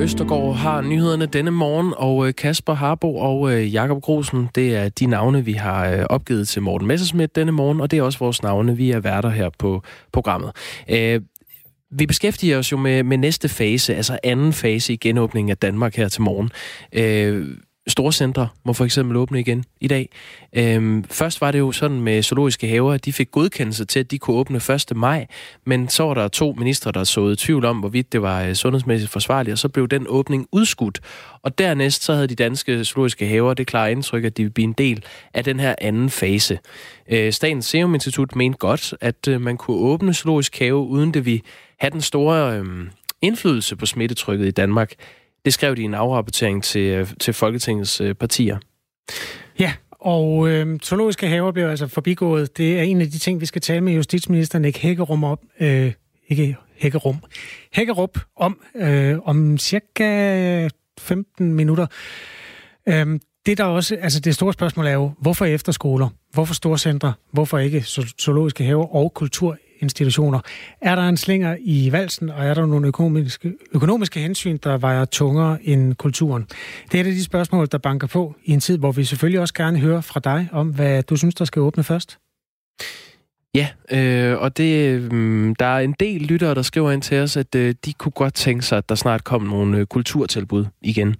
Østergaard har nyhederne denne morgen, og øh, Kasper Harbo og øh, Jakob Grosen, det er de navne, vi har øh, opgivet til Morten Messersmith denne morgen, og det er også vores navne, vi er værter her på programmet. Vi beskæftiger os jo med, med næste fase, altså anden fase i genåbningen af Danmark her til morgen. Store centre må for eksempel åbne igen i dag. Øhm, først var det jo sådan med zoologiske haver, at de fik godkendelse til, at de kunne åbne 1. maj, men så var der to ministre, der såede tvivl om, hvorvidt det var øh, sundhedsmæssigt forsvarligt, og så blev den åbning udskudt. Og dernæst så havde de danske zoologiske haver det klare indtryk, at de ville blive en del af den her anden fase. Øh, Statens Serum Institut mente godt, at øh, man kunne åbne zoologisk have, uden det vi have den store øh, indflydelse på smittetrykket i Danmark. Det skrev de i en afrapportering til, øh, til Folketingets øh, partier. Ja, og øh, zoologiske haver bliver altså forbigået. Det er en af de ting, vi skal tale med justitsminister Nick Hækkerum op. Øh, ikke Hækkerum. Hækkerup om, øh, om cirka 15 minutter. Øh, det der også, altså det store spørgsmål er jo, hvorfor efterskoler? Hvorfor storcentre? Hvorfor ikke zoologiske haver og kultur institutioner. Er der en slinger i valsen, og er der nogle økonomiske, økonomiske hensyn, der vejer tungere end kulturen? Det er et af de spørgsmål, der banker på i en tid, hvor vi selvfølgelig også gerne hører fra dig om, hvad du synes, der skal åbne først. Ja, øh, og det, øh, der er en del lyttere, der skriver ind til os, at øh, de kunne godt tænke sig, at der snart kom nogle øh, kulturtilbud igen.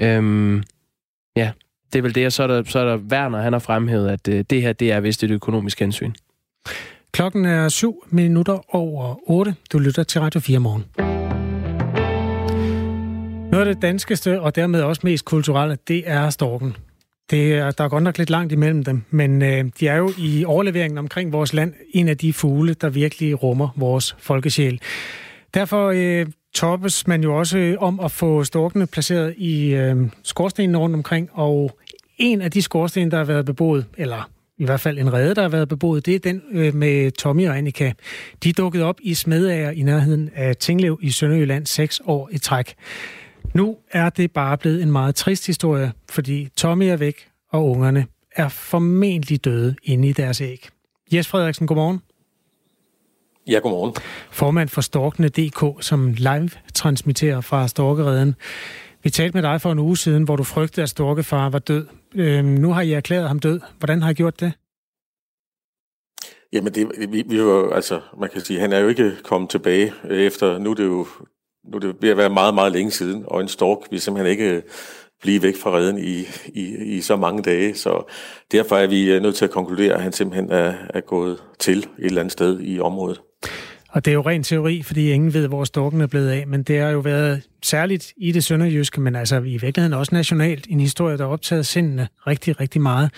Øh, ja, det er vel det, og så er der, så er der Werner, han har fremhævet, at øh, det her, det er vist et økonomisk hensyn. Klokken er 7 minutter over 8. Du lytter til Radio 4 morgen. Noget af det danskeste, og dermed også mest kulturelle, det er storken. Det er, der er godt nok lidt langt imellem dem, men øh, de er jo i overleveringen omkring vores land en af de fugle, der virkelig rummer vores folkesjæl. Derfor øh, toppes man jo også om at få storkene placeret i øh, skorstenen rundt omkring, og en af de skorsten, der har været beboet, eller i hvert fald en rede, der har været beboet, det er den øh, med Tommy og Annika. De dukket op i Smedager i nærheden af Tinglev i Sønderjylland seks år i træk. Nu er det bare blevet en meget trist historie, fordi Tommy er væk, og ungerne er formentlig døde inde i deres æg. Jes Frederiksen, godmorgen. Ja, godmorgen. Formand for Storkene.dk, som live transmitterer fra Storkereden. Vi talte med dig for en uge siden, hvor du frygtede, at Storkefar var død. Øh, nu har I erklæret ham død. Hvordan har I gjort det? Jamen, det, vi, vi var, altså, man kan sige, han er jo ikke kommet tilbage øh, efter, nu er det jo nu er det ved at være meget, meget længe siden, og en stork vil simpelthen ikke øh, blive væk fra redden i, i, i så mange dage, så derfor er vi øh, nødt til at konkludere, at han simpelthen er, er gået til et eller andet sted i området. Og det er jo ren teori, fordi ingen ved, hvor storken er blevet af, men det har jo været særligt i det sønderjyske, men altså i virkeligheden også nationalt, en historie, der har optaget sindene rigtig, rigtig meget.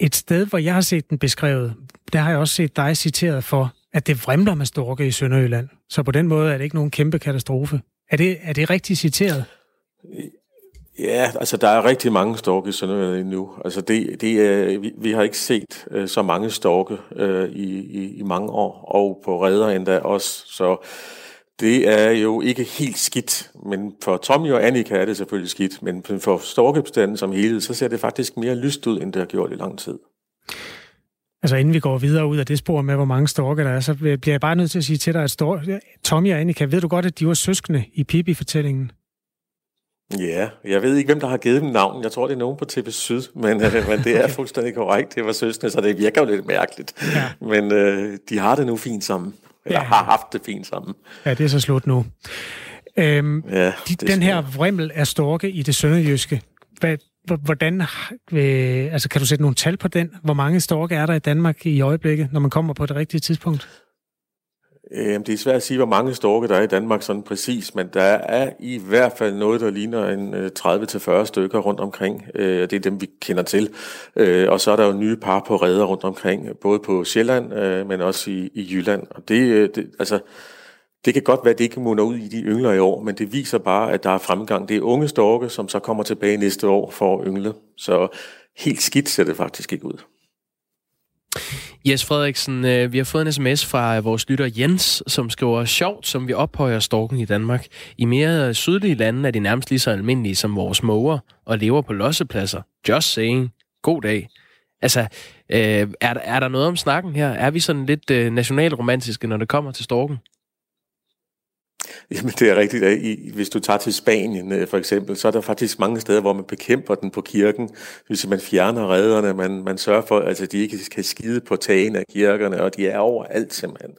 Et sted, hvor jeg har set den beskrevet, der har jeg også set dig citeret for, at det vrimler med storke i Sønderjylland. Så på den måde er det ikke nogen kæmpe katastrofe. Er det, er det rigtigt citeret? Øh, Ja, altså der er rigtig mange storke i Sønderjylland endnu. Altså det, det er, vi, vi har ikke set øh, så mange storke øh, i, i, i mange år, og på redder endda også. Så det er jo ikke helt skidt, men for Tommy og Annika er det selvfølgelig skidt, men for storkebestanden som helhed, så ser det faktisk mere lyst ud, end det har gjort i lang tid. Altså inden vi går videre ud af det spor med, hvor mange storke der er, så bliver jeg bare nødt til at sige til dig, at stor... Tommy og Annika, ved du godt, at de var søskende i Pippi-fortællingen? Ja, jeg ved ikke, hvem der har givet dem navn. Jeg tror, det er nogen på TV Syd, men, øh, men det er fuldstændig korrekt. Det var søskende, så det virker jo lidt mærkeligt. Ja. Men øh, de har det nu fint sammen. Eller ja. har haft det fint sammen. Ja, det er så slut nu. Øhm, ja, de, den her vrimmel af storke i det sønderjyske, hvad, hvordan, øh, altså kan du sætte nogle tal på den? Hvor mange storke er der i Danmark i øjeblikket, når man kommer på det rigtige tidspunkt? Øhm, det er svært at sige, hvor mange storke der er i Danmark sådan præcis, men der er i hvert fald noget, der ligner en øh, 30-40 stykker rundt omkring. Øh, og det er dem, vi kender til. Øh, og så er der jo nye par på redder rundt omkring, både på Sjælland, men også i, i Jylland. Og det, det, altså, det kan godt være, at det ikke munder ud i de yngler i år, men det viser bare, at der er fremgang. Det er unge storke, som så kommer tilbage næste år for at yngle. Så helt skidt ser det faktisk ikke ud. Jes Frederiksen, øh, vi har fået en sms fra øh, vores lytter Jens, som skriver, sjovt, som vi ophøjer storken i Danmark. I mere øh, sydlige lande er de nærmest lige så almindelige som vores måger og lever på lossepladser. Just saying. God dag. Altså, øh, er, er der noget om snakken her? Er vi sådan lidt øh, nationalromantiske, når det kommer til storken? Jamen, det er rigtigt. I, hvis du tager til Spanien øh, for eksempel, så er der faktisk mange steder, hvor man bekæmper den på kirken. Hvis man fjerner redderne, man, man sørger for, at altså, de ikke kan skide på tagen af kirkerne, og de er overalt simpelthen.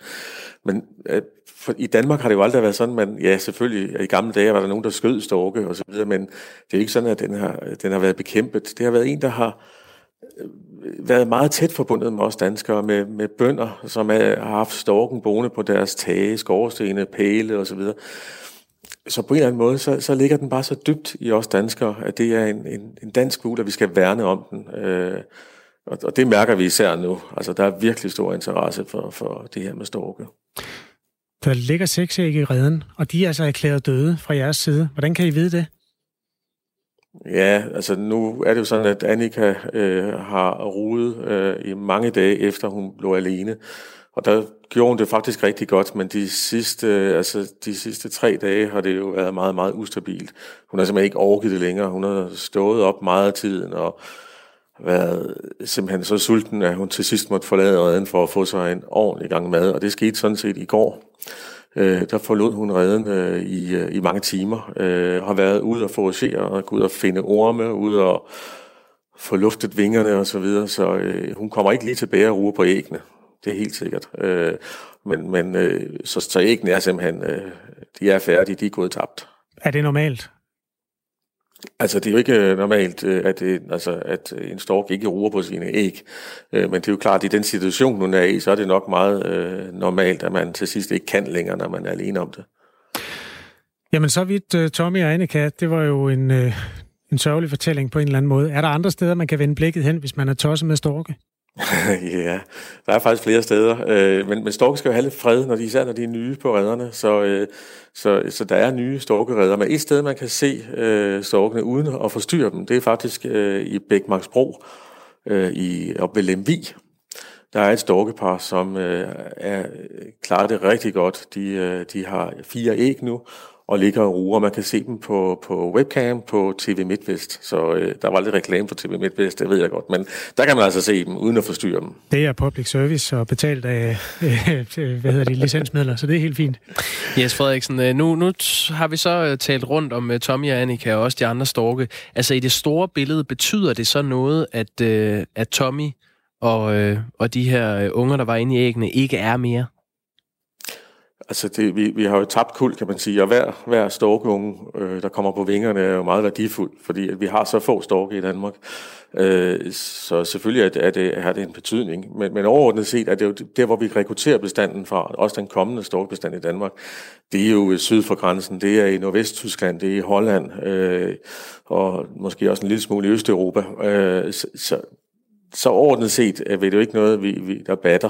Men øh, for i Danmark har det jo aldrig været sådan, man, ja selvfølgelig, i gamle dage var der nogen, der skød storke og så videre, men det er ikke sådan, at den har, den har været bekæmpet. Det har været en, der har øh, Øh, været meget tæt forbundet med os danskere, med, med bønder, som er, har haft storken boende på deres tage, skorstene, pæle og så videre. Så på en eller anden måde, så, så ligger den bare så dybt i os danskere, at det er en, en, en dansk fugl, og vi skal værne om den. Øh, og, og det mærker vi især nu. Altså, der er virkelig stor interesse for, for det her med storke. Der ligger seks æg i redden, og de er altså erklæret døde fra jeres side. Hvordan kan I vide det? Ja, altså nu er det jo sådan, at Annika øh, har ruet øh, i mange dage efter hun lå alene. Og der gjorde hun det faktisk rigtig godt, men de sidste, øh, altså de sidste tre dage har det jo været meget, meget ustabilt. Hun har simpelthen ikke orket det længere. Hun har stået op meget af tiden og været simpelthen så sulten, at hun til sidst måtte forlade redden for at få sig en ordentlig gang mad. Og det skete sådan set i går. Øh, der forlod hun redden øh, i, øh, i mange timer. Øh, har været ude og foragere og gå ud og finde orme, ud og få luftet vingerne og så videre. Så øh, hun kommer ikke lige tilbage og ruer på æggene. Det er helt sikkert. Øh, men men øh, så, så æggene er simpelthen, øh, de er færdige, de er gået tabt. Er det normalt? Altså, det er jo ikke øh, normalt, øh, at, det, altså, at en stork ikke ruer på sine æg. Men det er jo klart, at i den situation, hun er i, så er det nok meget øh, normalt, at man til sidst ikke kan længere, når man er alene om det. Jamen, så vidt Tommy og Annika, det var jo en, øh, en sørgelig fortælling på en eller anden måde. Er der andre steder, man kan vende blikket hen, hvis man er tosset med storke? ja, der er faktisk flere steder. Øh, men, men storke skal jo have lidt fred, når de, især når de er nye på redderne. Så, øh, så, så der er nye storkeredder. Men et sted, man kan se øh, storkene uden at forstyrre dem, det er faktisk øh, i Bækmarksbro øh, i, op ved Lemvi. Der er et storkepar, som øh, er, klarer det rigtig godt. De, øh, de har fire æg nu, og ligger og ruer. Man kan se dem på, på webcam på TV MidtVest. Så øh, der var lidt reklame på TV MidtVest, det ved jeg godt. Men der kan man altså se dem, uden at forstyrre dem. Det er public service og betalt af øh, hvad hedder det, licensmidler, så det er helt fint. Yes, Frederiksen, øh, nu, nu har vi så øh, talt rundt om øh, Tommy og Annika og også de andre storke. Altså i det store billede, betyder det så noget, at, at Tommy og, og de her unger, der var inde i æggene, ikke er mere? Altså, det, vi, vi har jo tabt kul, kan man sige, og hver, hver storkunge, øh, der kommer på vingerne, er jo meget værdifuld, fordi at vi har så få storke i Danmark. Øh, så selvfølgelig er det, er det, har det en betydning. Men, men overordnet set er det jo der, hvor vi rekrutterer bestanden fra, også den kommende storkebestand i Danmark, det er jo syd for grænsen, det er i Nordvesttyskland, det er i Holland, øh, og måske også en lille smule i Østeuropa. Øh, så, så, så overordnet set er det jo ikke noget, vi, vi, der batter.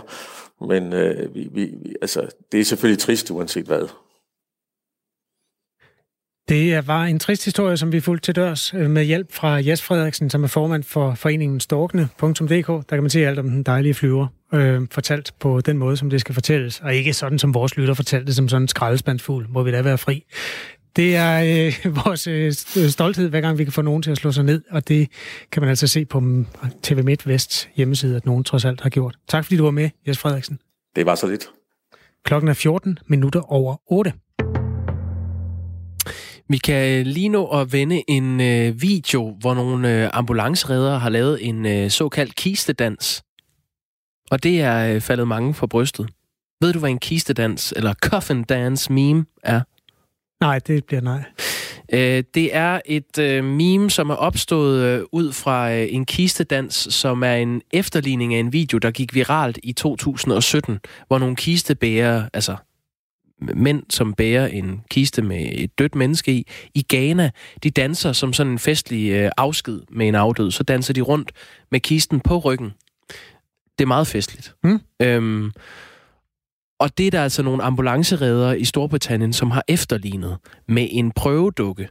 Men øh, vi, vi, altså, det er selvfølgelig trist, uanset hvad. Det var en trist historie, som vi fulgte til dørs øh, med hjælp fra Jes Frederiksen, som er formand for foreningen Storkene.dk. Der kan man se alt om den dejlige flyver, øh, fortalt på den måde, som det skal fortælles, og ikke sådan, som vores lytter fortalte det, som sådan en skraldespandsfugl, må vi da være fri. Det er øh, vores øh, stolthed, hver gang vi kan få nogen til at slå sig ned, og det kan man altså se på TV MidtVest hjemmeside, at nogen trods alt har gjort. Tak fordi du var med, Jes Frederiksen. Det var så lidt. Klokken er 14 minutter over 8. Vi kan lige nå at vende en øh, video, hvor nogle øh, ambulanceredere har lavet en øh, såkaldt kistedans. Og det er øh, faldet mange for brystet. Ved du, hvad en kistedans eller coffin dance meme er? Nej, det bliver nej. Øh, det er et øh, meme, som er opstået øh, ud fra øh, en kistedans, som er en efterligning af en video, der gik viralt i 2017, hvor nogle kistebærere, altså mænd, som bærer en kiste med et dødt menneske i, i Ghana, de danser som sådan en festlig øh, afsked med en afdød. Så danser de rundt med kisten på ryggen. Det er meget festligt. Mm. Øhm, og det er der altså nogle ambulanceredere i Storbritannien, som har efterlignet med en prøvedukke.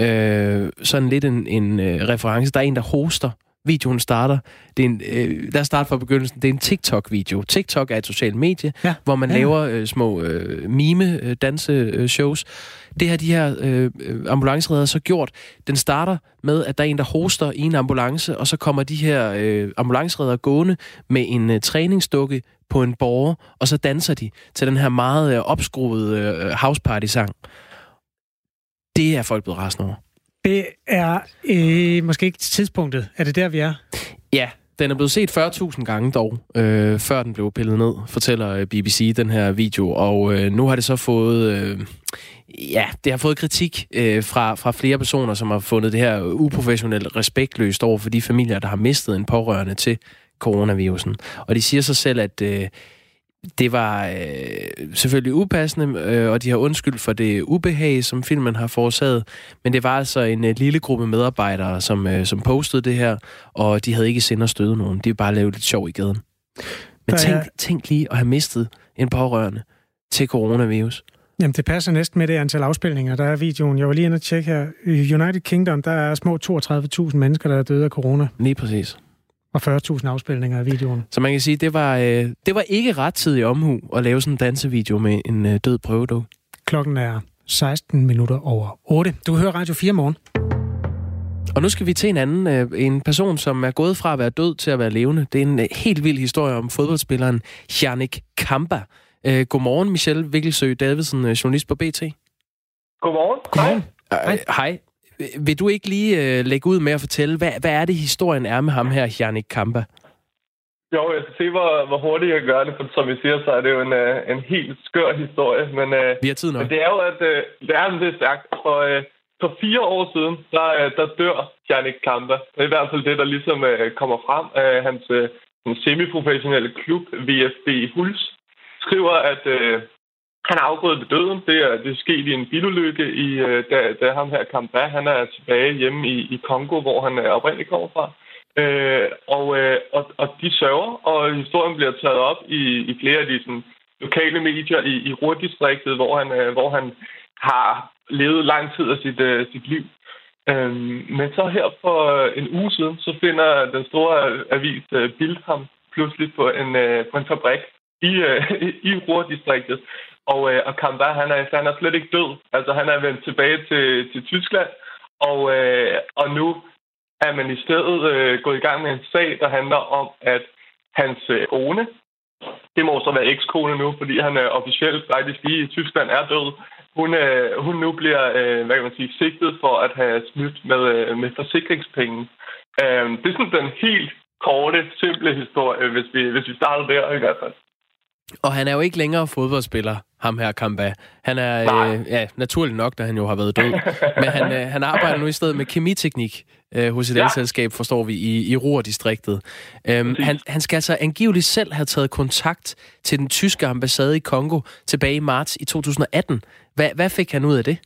Øh, sådan lidt en, en øh, reference. Der er en, der hoster. Videoen starter. Det er en, øh, der starter fra begyndelsen. Det er en TikTok-video. TikTok er et socialt medie, ja. hvor man ja. laver øh, små øh, mime-danse-shows. Øh, det har de her øh, ambulanceredere så gjort. Den starter med, at der er en, der hoster i en ambulance, og så kommer de her øh, ambulanceredere gående med en øh, træningsdukke på en borger, og så danser de til den her meget øh, opskruede øh, houseparty-sang. Det er folk blevet rasende over. Det er øh, måske ikke tidspunktet. Er det der, vi er? Ja, den er blevet set 40.000 gange dog, øh, før den blev pillet ned, fortæller øh, BBC den her video. Og øh, nu har det så fået... Øh, ja, det har fået kritik øh, fra, fra flere personer, som har fundet det her uprofessionelt respektløst over for de familier, der har mistet en pårørende til coronavirusen. Og de siger sig selv, at øh, det var øh, selvfølgelig upassende, øh, og de har undskyld for det ubehag, som filmen har forårsaget. Men det var altså en øh, lille gruppe medarbejdere, som, øh, som postede det her, og de havde ikke sind at støde nogen. De bare lavet lidt sjov i gaden. Men tænk, tænk lige at have mistet en pårørende til coronavirus. Jamen, det passer næsten med det antal afspilninger, der er videoen. Jeg var lige inde og tjekke her. I United Kingdom, der er små 32.000 mennesker, der er døde af corona. Lige præcis. Og 40.000 afspilninger af videoen. Så man kan sige, det var, øh, det var ikke ret tid i omhu at lave sådan en dansevideo med en øh, død prøvedog. Klokken er 16 minutter over 8. Du hører Radio 4 morgen. Og nu skal vi til en anden, øh, en person, som er gået fra at være død til at være levende. Det er en øh, helt vild historie om fodboldspilleren Janik Kampa. Øh, godmorgen, Michelle Vikkelsø Davidsen, øh, journalist på BT. Godmorgen. Godmorgen. Hej. Hej. Vil du ikke lige øh, lægge ud med at fortælle, hvad, hvad er det, historien er med ham her, Janik Kampa? Jo, jeg skal se, hvor, hvor hurtigt jeg gør det, for som I siger, så er det jo en, øh, en helt skør historie. Men, øh, Vi har tid nok. men det er jo, at øh, det er er stærkt. For, øh, for fire år siden, der, øh, der dør Janik Kampa. Det er i hvert fald det, der ligesom øh, kommer frem af hans øh, semiprofessionelle klub, VFB Huls, skriver, at øh, han er afgået ved døden. Det er, det er sket i en bilulykke, i, øh, da, da ham her Kamba, han er tilbage hjemme i, i Kongo, hvor han er oprindeligt kommer fra. Øh, og, øh, og, og de sørger, og historien bliver taget op i, i flere af de sådan, lokale medier i, i Ruhr-distriktet, hvor han, øh, hvor han har levet lang tid af sit, øh, sit liv. Øh, men så her for øh, en uge siden, så finder den store avis øh, Bild ham pludselig på en, øh, på en fabrik i, øh, i Ruhrdistriktet. Og, øh, og Kamba, han er, han er slet ikke død. Altså, han er vendt tilbage til, til Tyskland, og, øh, og nu er man i stedet øh, gået i gang med en sag, der handler om, at hans øh, kone, det må så være ekskone nu, fordi han øh, officielt faktisk i Tyskland er død, hun, øh, hun nu bliver øh, hvad kan man sige, sigtet for at have snydt med, øh, med forsikringspenge. Øh, det er sådan den helt korte, simple historie, hvis vi, hvis vi starter der i hvert fald. Og han er jo ikke længere fodboldspiller, ham her Kamba. Han er, øh, ja, naturligt nok, da han jo har været død. Men han, øh, han arbejder nu i stedet med kemiteknik øh, hos et ja. elselskab, forstår vi, i, i Ruhr-distriktet. Øhm, han, han skal altså angiveligt selv have taget kontakt til den tyske ambassade i Kongo tilbage i marts i 2018. Hvad, hvad fik han ud af det?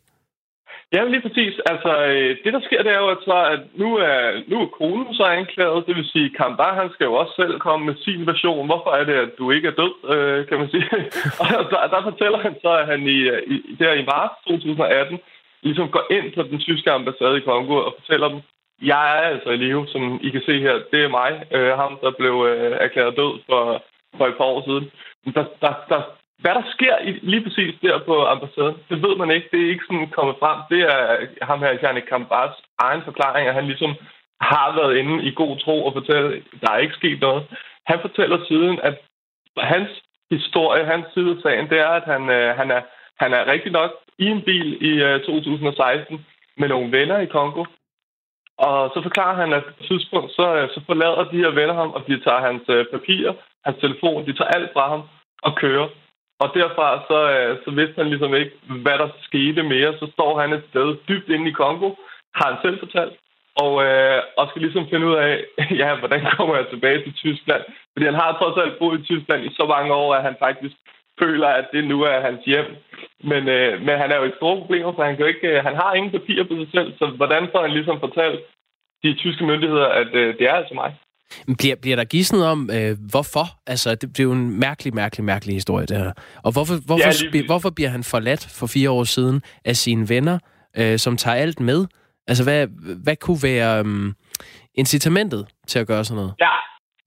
Ja, lige præcis. Altså, øh, det der sker, det er jo, at, så, at nu, er, nu er konen så anklaget. Det vil sige, Kamba, han skal jo også selv komme med sin version. Hvorfor er det, at du ikke er død, øh, kan man sige. og der, der fortæller han så, at han i, øh, i, der i marts 2018 ligesom går ind på den tyske ambassade i Kongo og fortæller dem, jeg er altså i live, som I kan se her. Det er mig, øh, ham, der blev øh, erklæret død for, for et par år siden. Der, der, der, hvad der sker i, lige præcis der på ambassaden, det ved man ikke. Det er ikke sådan kommet frem. Det er ham her, Janik Kambars egen forklaring, at han ligesom har været inde i god tro og fortælle, der er ikke sket noget. Han fortæller siden, at hans historie, hans side af sagen, det er, at han, øh, han, er, han er rigtig nok i en bil i øh, 2016 med nogle venner i Kongo. Og så forklarer han, at på et tidspunkt, så, øh, så forlader de her venner ham, og de tager hans øh, papirer, hans telefon, de tager alt fra ham og kører. Og derfra så, øh, så vidste han ligesom ikke, hvad der skete mere. Så står han et sted dybt inde i Kongo, har han selv fortalt, og, øh, og skal ligesom finde ud af, ja, hvordan kommer jeg tilbage til Tyskland? Fordi han har trods alt boet i Tyskland i så mange år, at han faktisk føler, at det nu er hans hjem. Men, øh, men han er jo et store problemer, for han, kan ikke, øh, han har ingen papirer på sig selv, så hvordan får han ligesom fortalt de tyske myndigheder, at øh, det er altså mig? Bliver, bliver der gidsnet om, øh, hvorfor? Altså, det, det er jo en mærkelig, mærkelig, mærkelig historie, det her. Og hvorfor, hvorfor, ja, lige... hvorfor bliver han forladt for fire år siden af sine venner, øh, som tager alt med? Altså, hvad, hvad kunne være um, incitamentet til at gøre sådan noget? Ja,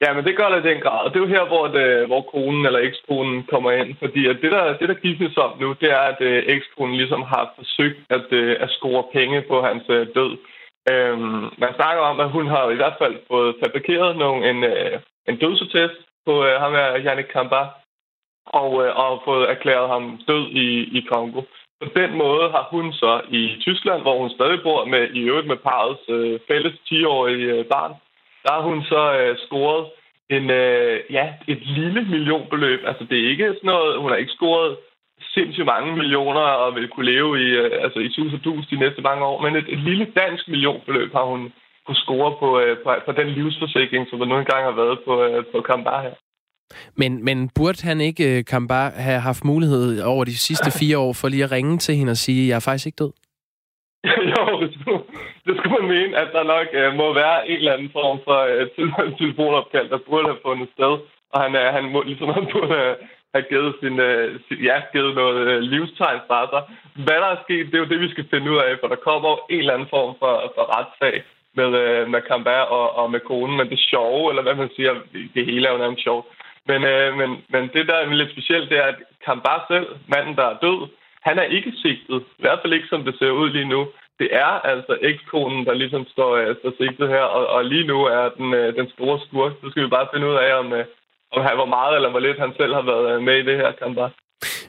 ja men det gør det i den grad. Og det er jo her, hvor, det, hvor konen eller ekskonen kommer ind. Fordi at det, der, det, der gidsnes om nu, det er, at øh, ekskonen ligesom har forsøgt at, øh, at score penge på hans øh, død. Øhm, man snakker om, at hun har i hvert fald fået fabrikeret nogle, en, øh, en dødsattest på øh, ham her, Yannick Kamba, og, øh, og fået erklæret ham død i, i Kongo. På den måde har hun så i Tyskland, hvor hun stadig bor med i øvrigt med parets øh, fælles 10-årige øh, barn, der har hun så øh, scoret en, øh, ja, et lille millionbeløb. Altså det er ikke sådan noget, hun har ikke scoret sindssygt mange millioner og vil kunne leve i, øh, altså i sus og dus de næste mange år, men et, et lille dansk millionbeløb har hun kunne score på, øh, på, på den livsforsikring, som der nu engang har været på, øh, på Kambar her. Men, men burde han ikke, Kambar, have haft mulighed over de sidste fire år for lige at ringe til hende og sige, jeg er faktisk ikke død? jo, det skulle, man mene, at der nok uh, må være en eller anden form for uh, telefonopkald, der burde have fundet sted. Og han, uh, han må, ligesom han burde have, givet, sin, øh, sin, ja, givet noget uh, livstegn fra sig. Hvad der er sket, det er jo det, vi skal finde ud af, for der kommer en eller anden form for, for retssag med, øh, med Cambert og, og med konen. Men det sjove, eller hvad man siger, det hele er jo nærmest sjovt. Men, men, men det, der er lidt specielt, det er, at Cambert selv, manden, der er død, han er ikke sigtet. I hvert fald ikke, som det ser ud lige nu. Det er altså ekskonen, der ligesom står, står sigtet her, og, og lige nu er den, den store skurk. Så skal vi bare finde ud af, om, om han, hvor meget eller hvor lidt han selv har været med i det her kamp.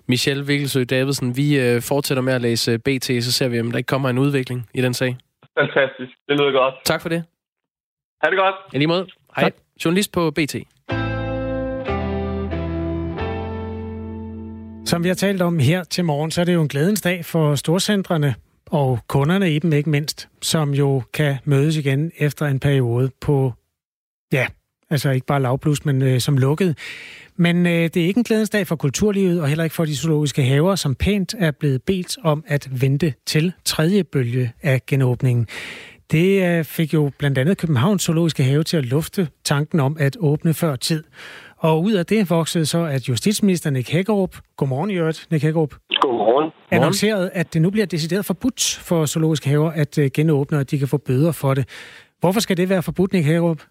Michelle Vikkelsø Davidsen, vi uh, fortsætter med at læse BT, så ser vi, om der ikke kommer en udvikling i den sag. Fantastisk. Det lyder godt. Tak for det. Ha' det godt. I lige måde. Hej. Tak. Journalist på BT. Som vi har talt om her til morgen, så er det jo en glædens dag for storcentrene og kunderne i dem ikke mindst, som jo kan mødes igen efter en periode på, ja, altså ikke bare lavblus, men øh, som lukket. Men øh, det er ikke en glædens dag for kulturlivet, og heller ikke for de zoologiske haver, som pænt er blevet bedt om at vente til tredje bølge af genåbningen. Det øh, fik jo blandt andet Københavns Zoologiske Have til at lufte tanken om at åbne før tid. Og ud af det voksede så, at justitsminister Nick Hækkerup, godmorgen i øvrigt, Nick Hækkerup, Godmorgen. annoncerede, at det nu bliver decideret forbudt for zoologiske haver at øh, genåbne, og de kan få bøder for det. Hvorfor skal det være forbudt, Nick Hækkerup?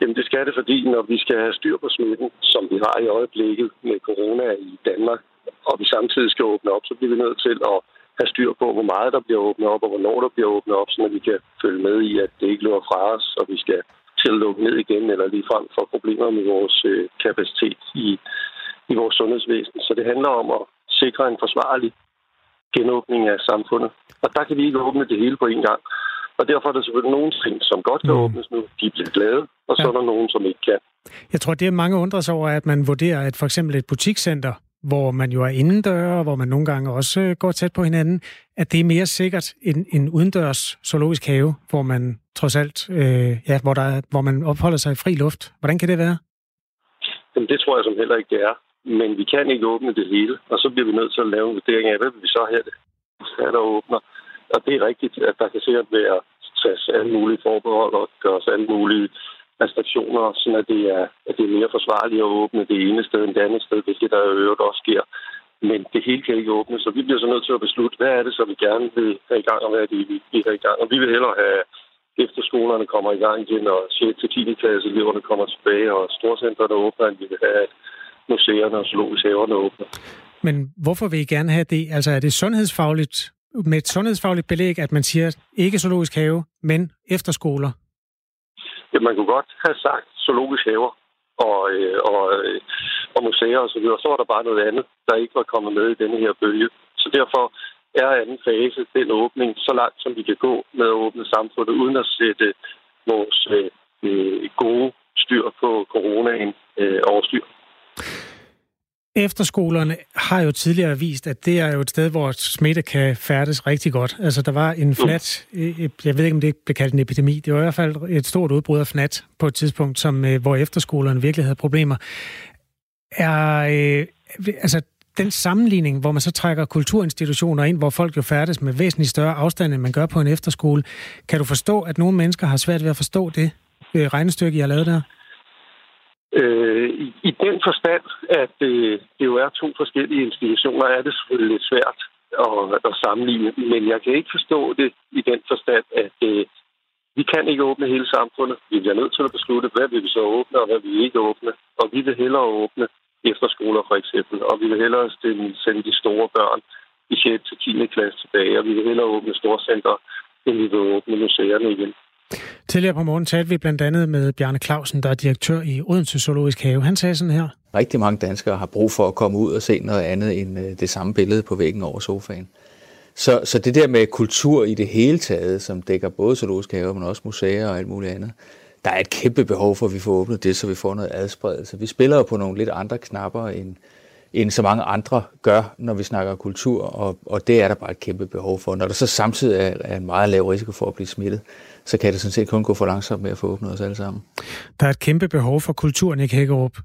Jamen det skal det, fordi når vi skal have styr på smitten, som vi har i øjeblikket med corona i Danmark, og vi samtidig skal åbne op, så bliver vi nødt til at have styr på, hvor meget der bliver åbnet op, og hvornår der bliver åbnet op, så vi kan følge med i, at det ikke løber fra os, og vi skal til at lukke ned igen, eller lige frem for problemer med vores øh, kapacitet i, i vores sundhedsvæsen. Så det handler om at sikre en forsvarlig genåbning af samfundet. Og der kan vi ikke åbne det hele på en gang. Og derfor er der selvfølgelig nogle ting, som godt kan mm. åbnes nu. De bliver glade, og så ja. er der nogen, som ikke kan. Jeg tror, det er mange undrer sig over, at man vurderer, at for eksempel et butikscenter, hvor man jo er indendør, hvor man nogle gange også øh, går tæt på hinanden, at det er mere sikkert end en udendørs zoologisk have, hvor man trods alt, øh, ja, hvor, der, hvor man opholder sig i fri luft. Hvordan kan det være? Jamen, det tror jeg som heller ikke, det er. Men vi kan ikke åbne det hele, og så bliver vi nødt til at lave en vurdering af, hvad vil vi så have det, er der åbner. Og det er rigtigt, at der kan sikkert være tages alle mulige forbehold og gøres alle mulige restriktioner, så at det er, at det er mere forsvarligt at åbne det ene sted end det andet sted, hvilket der i øvrigt også sker. Men det hele kan ikke åbne, så vi bliver så nødt til at beslutte, hvad er det, så vi gerne vil have i gang, og hvad er det, vi vil have i gang. Og vi vil hellere have efterskolerne kommer i gang igen, og 6. til 10. klasse eleverne kommer tilbage, og storcentrene åbner, end vi vil have, at museerne og zoologiske haverne åbner. Men hvorfor vil I gerne have det? Altså er det sundhedsfagligt, med et sundhedsfagligt belæg, at man siger, ikke zoologisk have, men efterskoler? Ja, man kunne godt have sagt zoologisk haver og, øh, og, øh, og museer og så videre. Så var der bare noget andet, der ikke var kommet med i denne her bølge. Så derfor er anden fase den åbning så langt, som vi kan gå med at åbne samfundet, uden at sætte vores øh, øh gode styr på coronaen øh, overstyr. Efterskolerne har jo tidligere vist, at det er jo et sted, hvor smitte kan færdes rigtig godt. Altså, der var en fnat, jeg ved ikke, om det blev kaldt en epidemi, det var i hvert fald et stort udbrud af fnat på et tidspunkt, som, øh, hvor efterskolerne virkelig havde problemer. Er, øh, altså, den sammenligning, hvor man så trækker kulturinstitutioner ind, hvor folk jo færdes med væsentligt større afstand, end man gør på en efterskole, kan du forstå, at nogle mennesker har svært ved at forstå det øh, regnestykke, har lavet der? Øh, i, I den forstand, at øh, det jo er to forskellige institutioner, er det selvfølgelig lidt svært at, at sammenligne. Men jeg kan ikke forstå det i den forstand, at øh, vi kan ikke åbne hele samfundet. Vi bliver nødt til at beslutte, hvad vil vi så åbne, og hvad vil vi ikke åbne. Og vi vil hellere åbne efterskoler for eksempel, og vi vil hellere sende de store børn i 6. til 10. klasse tilbage, og vi vil hellere åbne storcenter, end vi vil åbne museerne igen. Tidligere på morgen talte vi blandt andet med Bjarne Clausen, der er direktør i Odense Zoologisk Have. Han sagde sådan her. Rigtig mange danskere har brug for at komme ud og se noget andet end øh, det samme billede på væggen over sofaen. Så, så det der med kultur i det hele taget, som dækker både zoologiske haver, men også museer og alt muligt andet, der er et kæmpe behov for, at vi får åbnet det, så vi får noget adspredelse. Vi spiller jo på nogle lidt andre knapper, end, end så mange andre gør, når vi snakker kultur, og, og det er der bare et kæmpe behov for. Når der så samtidig er, er en meget lav risiko for at blive smittet, så kan det sådan set kun gå for langsomt med at få åbnet os alle sammen. Der er et kæmpe behov for kultur, Nick Hækkerup.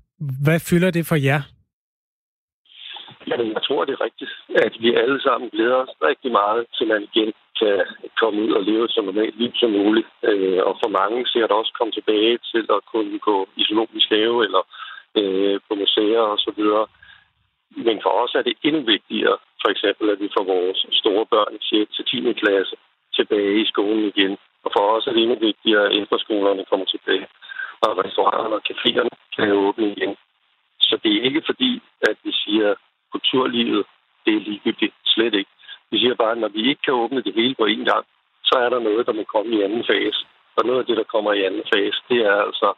Hvad fylder det for jer? Jamen, jeg tror, det er rigtigt, at vi alle sammen glæder os rigtig meget, til man igen kan komme ud og leve så normalt liv som muligt. Øh, og for mange ser det også komme tilbage til at kunne gå i zoologisk have eller øh, på museer og så videre. Men for os er det endnu vigtigere, for eksempel, at vi får vores store børn 6. til 10. klasse tilbage i skolen igen. Og for os er det endnu vigtigere, at efterskolerne kommer tilbage, og restauranterne og caféerne kan åbne igen. Så det er ikke fordi, at vi siger, at kulturlivet det er ligegyldigt. Slet ikke. Vi siger bare, at når vi ikke kan åbne det hele på én gang, så er der noget, der må komme i anden fase. Og noget af det, der kommer i anden fase, det er altså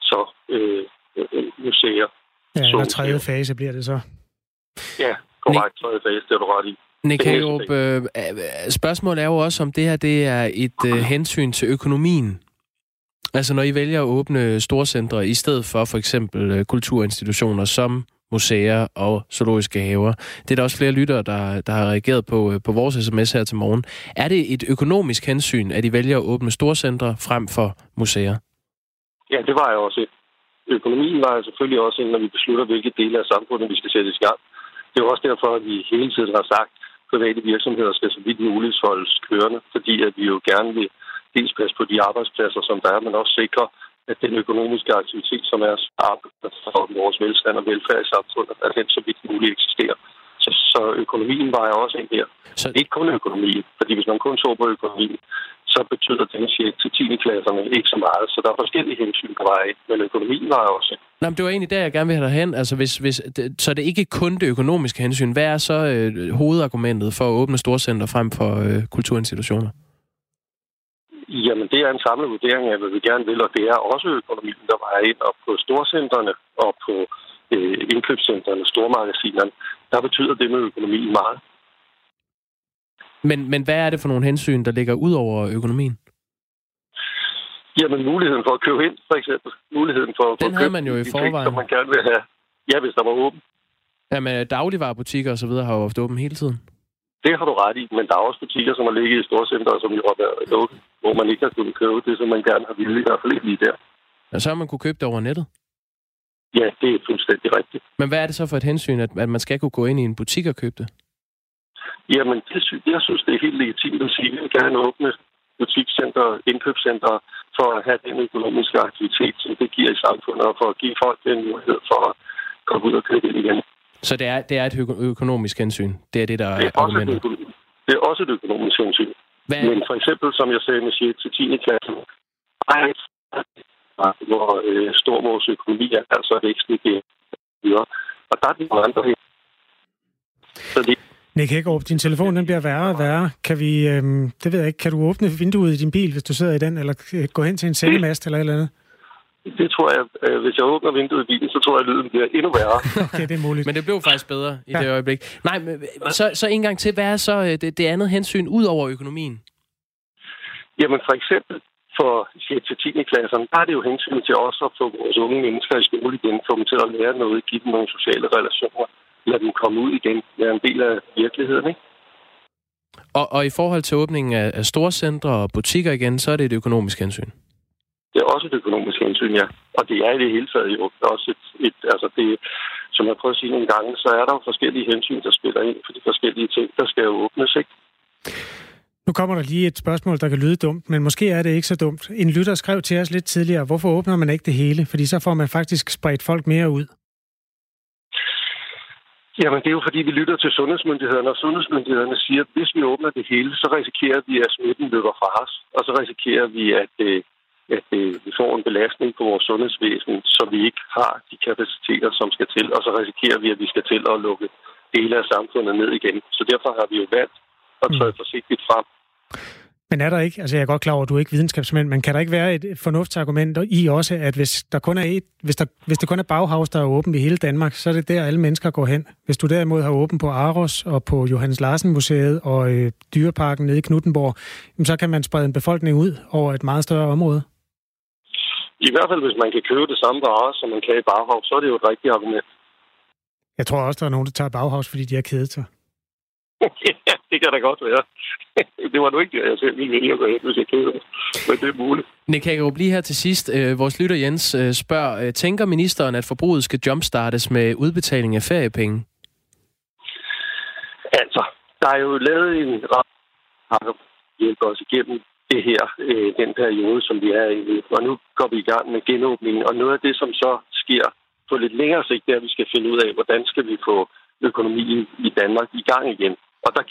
så øh, øh, museer. Ja, eller tredje fase bliver det så. Ja, korrekt. Tredje fase, det er du ret i. Nick Hagerup, øh, spørgsmålet er jo også, om det her det er et øh, hensyn til økonomien. Altså når I vælger at åbne storcentre i stedet for for eksempel øh, kulturinstitutioner som museer og zoologiske haver. Det er der også flere lyttere, der, der har reageret på, øh, på vores sms her til morgen. Er det et økonomisk hensyn, at I vælger at åbne storcentre frem for museer? Ja, det var jo også. Økonomien var selvfølgelig også en, når vi beslutter, hvilke dele af samfundet vi skal sætte i gang. Det er også derfor, at vi hele tiden har sagt, at private virksomheder skal så vidt muligt holdes kørende, fordi at vi jo gerne vil dels passe på de arbejdspladser, som der er, men også sikre, at den økonomiske aktivitet, som er for vores velstand og velfærd i samfundet, at den så vidt muligt eksisterer. Så, så økonomien var jeg også ind her. Så... Det ikke kun økonomi, fordi hvis man kun så på økonomien, så betyder den check til 10. klasserne ikke så meget. Så der er forskellige hensyn på vej, men økonomien var også Nej, men det var egentlig der, jeg gerne vil have dig hen. Altså, hvis, hvis, det, så er det ikke kun det økonomiske hensyn. Hvad er så øh, hovedargumentet for at åbne storcenter frem for øh, kulturinstitutioner? Jamen, det er en samlet vurdering af, hvad vi gerne vil, og det er også økonomien, der vejer ind. Og på storcentrene og på øh, indkøbscentrene, stormagasinerne, der betyder det med økonomien meget. Men, men hvad er det for nogle hensyn, der ligger ud over økonomien? Jamen, muligheden for at købe ind, for eksempel. Muligheden for, Den for havde man jo i forvejen. Ting, som man gerne vil have. Ja, hvis der var åben. Jamen, dagligvarerbutikker og så videre har jo ofte åben hele tiden. Det har du ret i, men der er også butikker, som har ligget i storcenter, som jo har været lukket, hvor man ikke har kunnet købe det, som man gerne har ville, i hvert fald ikke lige der. Ja, så har man kunne købe det over nettet? Ja, det er fuldstændig rigtigt. Men hvad er det så for et hensyn, at, at man skal kunne gå ind i en butik og købe det? Jamen, det, jeg synes, det er helt legitimt at sige, at vi vil gerne åbne butikscenter, indkøbscenter for at have den økonomiske aktivitet, som det giver i samfundet, og for at give folk den mulighed for at komme ud og købe ind igen. Så det er, det er et økonomisk hensyn? Det er det, der det er, argumentet? Det er også et økonomisk hensyn. Hvad? Men for eksempel, som jeg sagde med 6. til 10. klasse, hvor øh, stor vores økonomi er, altså væksten det videre. Og der er det nogle andre Så det Nick Hækkerup, din telefon den bliver værre og værre. Kan vi, øhm, det ved jeg ikke, kan du åbne vinduet i din bil, hvis du sidder i den, eller gå hen til en sendemast eller et eller andet? Det tror jeg, øh, hvis jeg åbner vinduet i bilen, så tror jeg, at lyden bliver endnu værre. okay, det er muligt. Men det blev faktisk bedre i ja. det øjeblik. Nej, men, så, så en gang til. Hvad er så øh, det, det andet hensyn ud over økonomien? Jamen for eksempel for 6. til 10. klasserne, der er det jo hensyn til os at få vores unge mennesker i skole igen, få dem til at lære noget, give dem nogle sociale relationer, lade dem komme ud igen, være en del af virkeligheden, ikke? Og, og i forhold til åbningen af, af storcentre og butikker igen, så er det et økonomisk hensyn? Det er også et økonomisk hensyn, ja. Og det er i det hele taget jo også et, et altså det, som jeg prøver at sige nogle gange, så er der jo forskellige hensyn, der spiller ind for de forskellige ting, der skal jo åbnes, ikke? Nu kommer der lige et spørgsmål, der kan lyde dumt, men måske er det ikke så dumt. En lytter skrev til os lidt tidligere, hvorfor åbner man ikke det hele? Fordi så får man faktisk spredt folk mere ud. Jamen, det er jo fordi, vi lytter til sundhedsmyndighederne, og sundhedsmyndighederne siger, at hvis vi åbner det hele, så risikerer vi, at smitten løber fra os, og så risikerer vi, at, øh, at øh, vi får en belastning på vores sundhedsvæsen, så vi ikke har de kapaciteter, som skal til, og så risikerer vi, at vi skal til at lukke dele af samfundet ned igen. Så derfor har vi jo valgt at træde mm. forsigtigt frem. Men er der ikke, altså jeg er godt klar over, at du er ikke videnskabsmand, men kan der ikke være et fornuftsargument i også, at hvis der kun er et, hvis der, hvis der kun er Bauhaus, der er åben i hele Danmark, så er det der, alle mennesker går hen. Hvis du derimod har åben på Aros og på Johannes Larsen Museet og øh, Dyreparken nede i Knuttenborg, så kan man sprede en befolkning ud over et meget større område. I hvert fald, hvis man kan købe det samme på Aros, som man kan i Bauhaus, så er det jo et rigtigt argument. Jeg tror også, der er nogen, der tager Bauhaus, fordi de har kedet sig. Ja, det kan da godt være. det var nu ikke det, jeg selv ville vælge at gå hen, hvis jeg keder Men det er muligt. Nick Hagerup, lige her til sidst. Øh, vores lytter Jens øh, spørger, øh, tænker ministeren, at forbruget skal jumpstartes med udbetaling af feriepenge? Altså, der er jo lavet en ret hjælper os igennem det her, øh, den periode, som vi er i. Og nu går vi i gang med genåbningen. Og noget af det, som så sker på lidt længere sigt, det er, at vi skal finde ud af, hvordan skal vi få økonomien i Danmark i gang igen. Og der,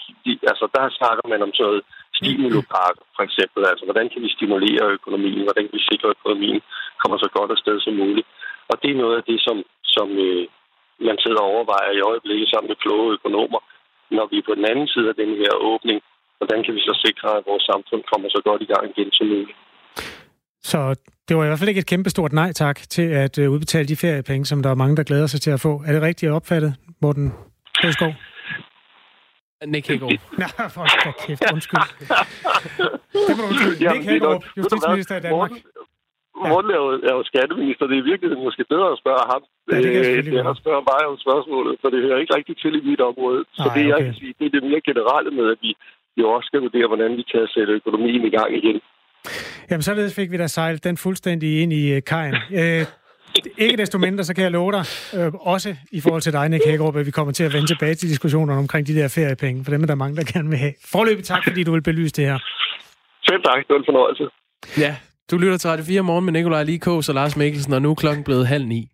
altså, der snakker man om sådan noget stimulopark, for eksempel. Altså, hvordan kan vi stimulere økonomien? Hvordan kan vi sikre, at økonomien kommer så godt afsted som muligt? Og det er noget af det, som, som øh, man sidder og overvejer i øjeblikket sammen med kloge økonomer, når vi er på den anden side af den her åbning. Hvordan kan vi så sikre, at vores samfund kommer så godt i gang igen som muligt? Så det var i hvert fald ikke et kæmpestort nej tak til at øh, udbetale de feriepenge, som der er mange, der glæder sig til at få. Er det rigtigt opfattet, Morten Bøskov? Nick Hagerup. Nej, for kæft, undskyld. det må du undskylde. Nick Hagerup, justitsminister i Danmark. Morten er, jo, er jo skatteminister. Det er virkelig måske bedre at spørge ham, ja, det kan jeg at spørge mig om spørgsmålet, for det hører ikke rigtig til i mit område. Så Ej, det, jeg okay. kan sige, det er det mere generelle med, at vi jo også skal vurdere, hvordan vi kan sætte økonomien i gang igen. Jamen, således fik vi da sejlet den fuldstændig ind i uh, kajen. Ikke desto mindre, så kan jeg love dig, øh, også i forhold til dig, Nick Hækkerup, at vi kommer til at vende tilbage til diskussionerne omkring de der feriepenge, for dem er der mange, der gerne vil have. Forløbig tak, fordi du vil belyse det her. Selv tak, det var en fornøjelse. Ja, du lytter til Radio 4 morgen med Nikolaj Likås og Lars Mikkelsen, og nu er klokken blevet halv ni.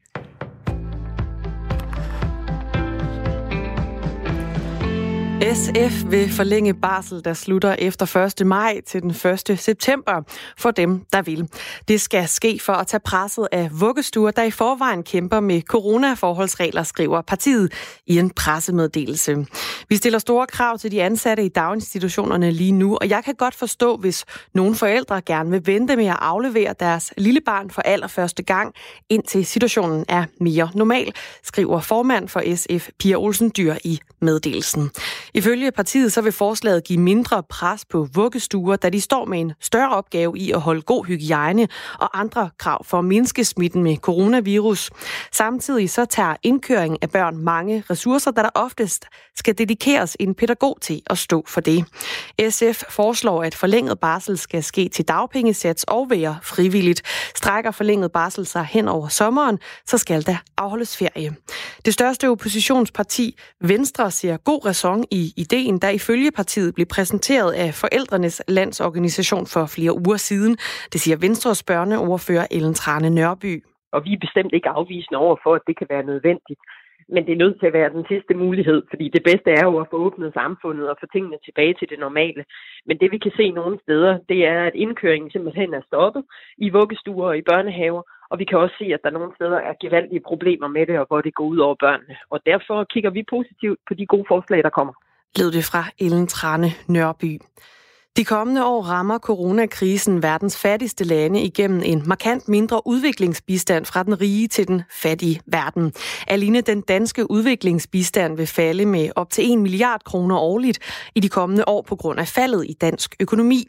SF vil forlænge barsel, der slutter efter 1. maj til den 1. september for dem, der vil. Det skal ske for at tage presset af vuggestuer, der i forvejen kæmper med coronaforholdsregler, skriver partiet i en pressemeddelelse. Vi stiller store krav til de ansatte i daginstitutionerne lige nu, og jeg kan godt forstå, hvis nogle forældre gerne vil vente med at aflevere deres lille barn for allerførste gang, indtil situationen er mere normal, skriver formand for SF, Pia Olsen Dyr i meddelelsen. Ifølge partiet så vil forslaget give mindre pres på vuggestuer, da de står med en større opgave i at holde god hygiejne og andre krav for at mindske smitten med coronavirus. Samtidig så tager indkøring af børn mange ressourcer, da der oftest skal dedikeres en pædagog til at stå for det. SF foreslår, at forlænget barsel skal ske til dagpengesats og være frivilligt. Strækker forlænget barsel sig hen over sommeren, så skal der afholdes ferie. Det største oppositionsparti, Venstre, ser god ræson i ideen, der ifølge partiet blev præsenteret af Forældrenes Landsorganisation for flere uger siden. Det siger Venstres børneoverfører Ellen Trane Nørby. Og vi er bestemt ikke afvisende over for, at det kan være nødvendigt. Men det er nødt til at være den sidste mulighed, fordi det bedste er jo at få åbnet samfundet og få tingene tilbage til det normale. Men det vi kan se nogle steder, det er, at indkøringen simpelthen er stoppet i vuggestuer og i børnehaver, og vi kan også se, at der nogle steder er gevaldige problemer med det, og hvor det går ud over børnene. Og derfor kigger vi positivt på de gode forslag, der kommer lød det fra Ellen Trane Nørby. De kommende år rammer coronakrisen verdens fattigste lande igennem en markant mindre udviklingsbistand fra den rige til den fattige verden. Alene den danske udviklingsbistand vil falde med op til 1 milliard kroner årligt i de kommende år på grund af faldet i dansk økonomi.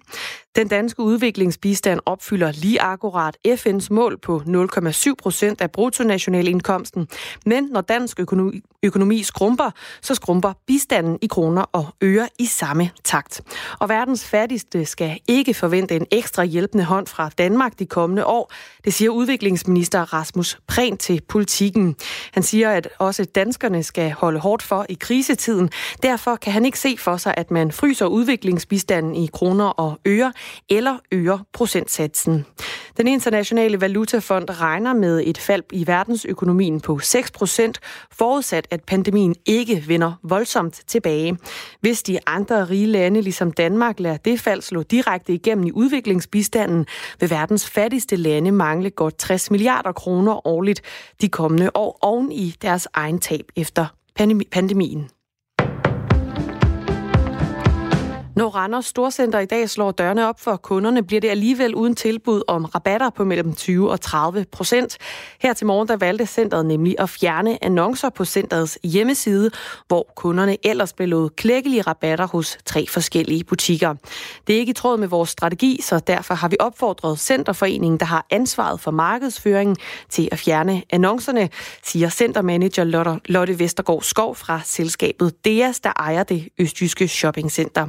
Den danske udviklingsbistand opfylder lige akkurat FN's mål på 0,7 procent af bruttonationalindkomsten, men når dansk økonomi, økonomi skrumper, så skrumper bistanden i kroner og øre i samme takt. Og verdens fattigste skal ikke forvente en ekstra hjælpende hånd fra Danmark de kommende år, det siger udviklingsminister Rasmus Prehn til politikken. Han siger, at også danskerne skal holde hårdt for i krisetiden. Derfor kan han ikke se for sig, at man fryser udviklingsbistanden i kroner og øre, eller øger procentsatsen. Den internationale valutafond regner med et fald i verdensøkonomien på 6 procent, forudsat at pandemien ikke vender voldsomt tilbage. Hvis de andre rige lande, ligesom Danmark, lader det fald slå direkte igennem i udviklingsbistanden, vil verdens fattigste lande mangle godt 60 milliarder kroner årligt de kommende år oven i deres egen tab efter pandemien. Når Randers Storcenter i dag slår dørene op for kunderne, bliver det alligevel uden tilbud om rabatter på mellem 20 og 30 procent. Her til morgen der valgte centret nemlig at fjerne annoncer på centrets hjemmeside, hvor kunderne ellers blev lovet klækkelige rabatter hos tre forskellige butikker. Det er ikke i tråd med vores strategi, så derfor har vi opfordret Centerforeningen, der har ansvaret for markedsføringen, til at fjerne annoncerne, siger centermanager Lotte Vestergaard Skov fra selskabet DEAS, der ejer det østjyske shoppingcenter.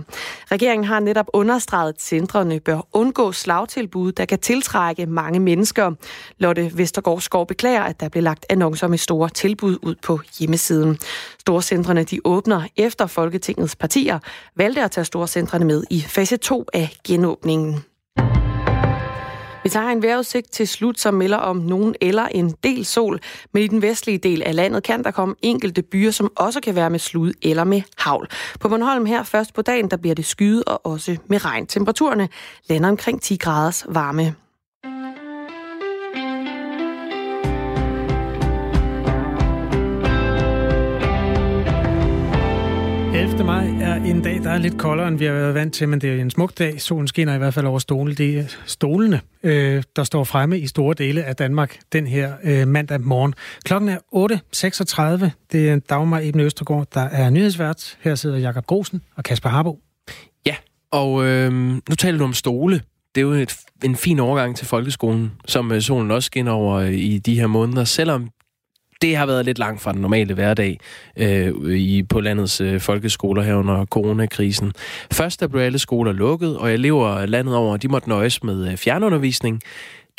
Regeringen har netop understreget, at centrene bør undgå slagtilbud, der kan tiltrække mange mennesker. Lotte Vestergaard Skov beklager, at der blev lagt annoncer med store tilbud ud på hjemmesiden. Storcentrene de åbner efter Folketingets partier valgte at tage storcentrene med i fase 2 af genåbningen. Vi tager en vejrudsigt til slut, som melder om nogen eller en del sol, men i den vestlige del af landet kan der komme enkelte byer, som også kan være med slud eller med havl. På Bornholm her først på dagen, der bliver det skyet og også med regn. Temperaturerne lander omkring 10 graders varme. 11. maj er en dag, der er lidt koldere, end vi har været vant til, men det er en smuk dag. Solen skinner i hvert fald over stolene. Det er stolene, øh, der står fremme i store dele af Danmark den her øh, mandag morgen. Klokken er 8.36. Det er Dagmar Eben Østergaard, der er nyhedsvært. Her sidder Jakob Grosen og Kasper Harbo. Ja, og øh, nu taler du om stole. Det er jo et, en fin overgang til folkeskolen, som øh, solen også skinner over øh, i de her måneder, selvom det har været lidt langt fra den normale hverdag øh, i, på landets øh, folkeskoler her under coronakrisen. Først der blev alle skoler lukket, og elever landet over, de måtte nøjes med øh, fjernundervisning.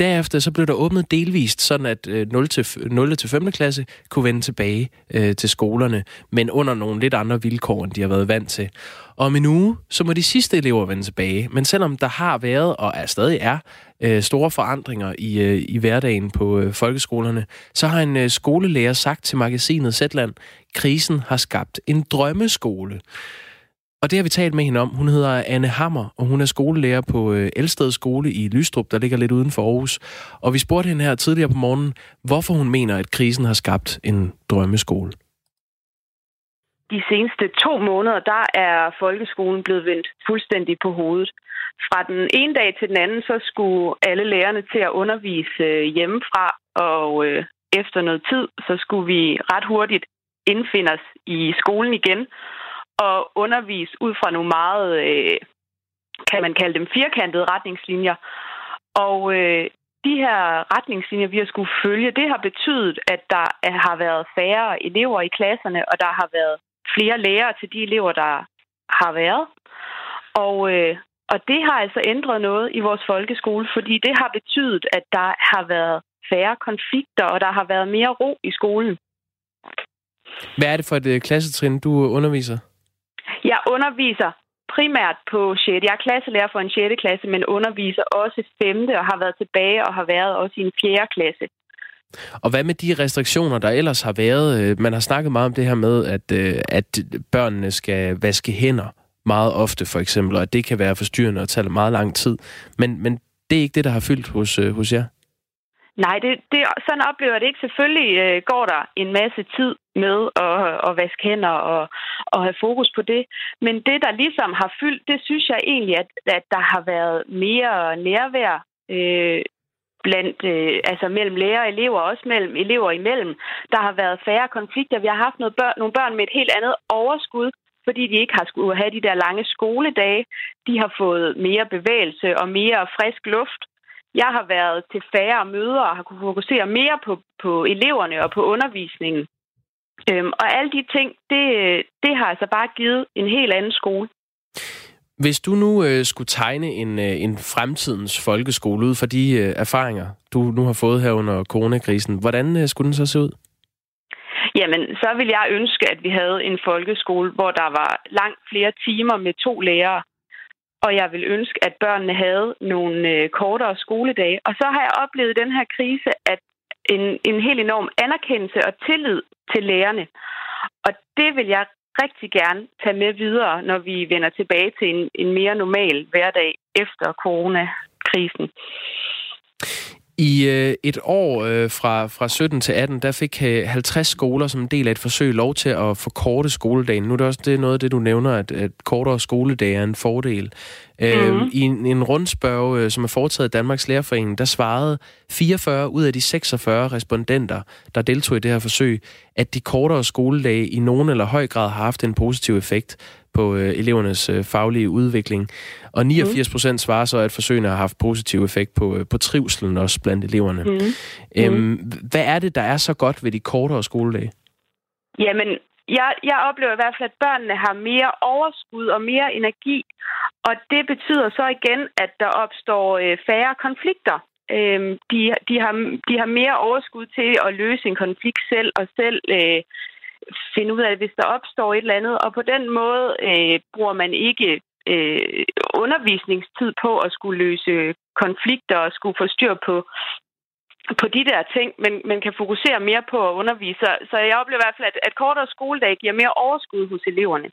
Derefter så blev der åbnet delvist, sådan at øh, 0. til, 0. til 5. klasse kunne vende tilbage øh, til skolerne, men under nogle lidt andre vilkår, end de har været vant til. Og om en uge, så må de sidste elever vende tilbage. Men selvom der har været, og er stadig er, øh, store forandringer i, øh, i hverdagen på øh, folkeskolerne, så har en øh, skolelærer sagt til magasinet Zetland, krisen har skabt en drømmeskole. Og det har vi talt med hende om. Hun hedder Anne Hammer, og hun er skolelærer på øh, Elsted Skole i Lystrup, der ligger lidt uden for Aarhus. Og vi spurgte hende her tidligere på morgenen, hvorfor hun mener, at krisen har skabt en drømmeskole. De seneste to måneder, der er folkeskolen blevet vendt fuldstændig på hovedet. Fra den ene dag til den anden, så skulle alle lærerne til at undervise øh, hjemmefra, og øh, efter noget tid, så skulle vi ret hurtigt indfinde os i skolen igen og undervise ud fra nogle meget, øh, kan man kalde dem, firkantede retningslinjer. Og øh, de her retningslinjer, vi har skulle følge, det har betydet, at der har været færre elever i klasserne, og der har været flere lærere til de elever, der har været. Og, øh, og det har altså ændret noget i vores folkeskole, fordi det har betydet, at der har været færre konflikter, og der har været mere ro i skolen. Hvad er det for et øh, klassetrin, du underviser? Jeg underviser primært på 6. Jeg er klasselærer for en 6. klasse, men underviser også 5. og har været tilbage og har været også i en 4. klasse. Og hvad med de restriktioner, der ellers har været? Øh, man har snakket meget om det her med, at, øh, at børnene skal vaske hænder meget ofte, for eksempel, og at det kan være forstyrrende og tage meget lang tid. Men, men det er ikke det, der har fyldt hos, øh, hos jer? Nej, det, det, sådan oplever jeg det ikke. Selvfølgelig øh, går der en masse tid med at, at vaske hænder og, og have fokus på det. Men det, der ligesom har fyldt, det synes jeg egentlig, at, at der har været mere nærvær øh, blandt, øh, altså mellem lærer og elever, også mellem elever imellem. Der har været færre konflikter. Vi har haft noget børn, nogle børn med et helt andet overskud, fordi de ikke har skulle have de der lange skoledage. De har fået mere bevægelse og mere frisk luft. Jeg har været til færre møder og har kunne fokusere mere på, på eleverne og på undervisningen. Øhm, og alle de ting, det, det har altså bare givet en helt anden skole. Hvis du nu øh, skulle tegne en, øh, en fremtidens folkeskole ud fra de øh, erfaringer, du nu har fået her under coronakrisen, hvordan øh, skulle den så se ud? Jamen, så vil jeg ønske, at vi havde en folkeskole, hvor der var langt flere timer med to lærere. Og jeg vil ønske, at børnene havde nogle øh, kortere skoledage. Og så har jeg oplevet den her krise, at en, en helt enorm anerkendelse og tillid til lærerne. Og det vil jeg rigtig gerne tage med videre, når vi vender tilbage til en, en mere normal hverdag efter coronakrisen. I øh, et år øh, fra, fra 17 til 18, der fik øh, 50 skoler som en del af et forsøg lov til at forkorte skoledagen. Nu er det også det, noget af det, du nævner, at, at kortere skoledage er en fordel. Mm-hmm. I en, en rundspørg, øh, som er foretaget af Danmarks Lærerforening, der svarede 44 ud af de 46 respondenter, der deltog i det her forsøg, at de kortere skoledage i nogen eller høj grad har haft en positiv effekt på øh, elevernes øh, faglige udvikling. Og 89 procent svarer så, at forsøgene har haft positiv effekt på, øh, på trivselen også blandt eleverne. Mm. Øhm, hvad er det, der er så godt ved de kortere skoledage? Jamen, jeg, jeg oplever i hvert fald, at børnene har mere overskud og mere energi, og det betyder så igen, at der opstår øh, færre konflikter. Øhm, de, de, har, de har mere overskud til at løse en konflikt selv og selv øh, finde ud af, hvis der opstår et eller andet. Og på den måde øh, bruger man ikke øh, undervisningstid på at skulle løse konflikter og skulle få styr på, på de der ting, men, man kan fokusere mere på at undervise. Så jeg oplever i hvert fald, at, at kortere skoledag giver mere overskud hos eleverne.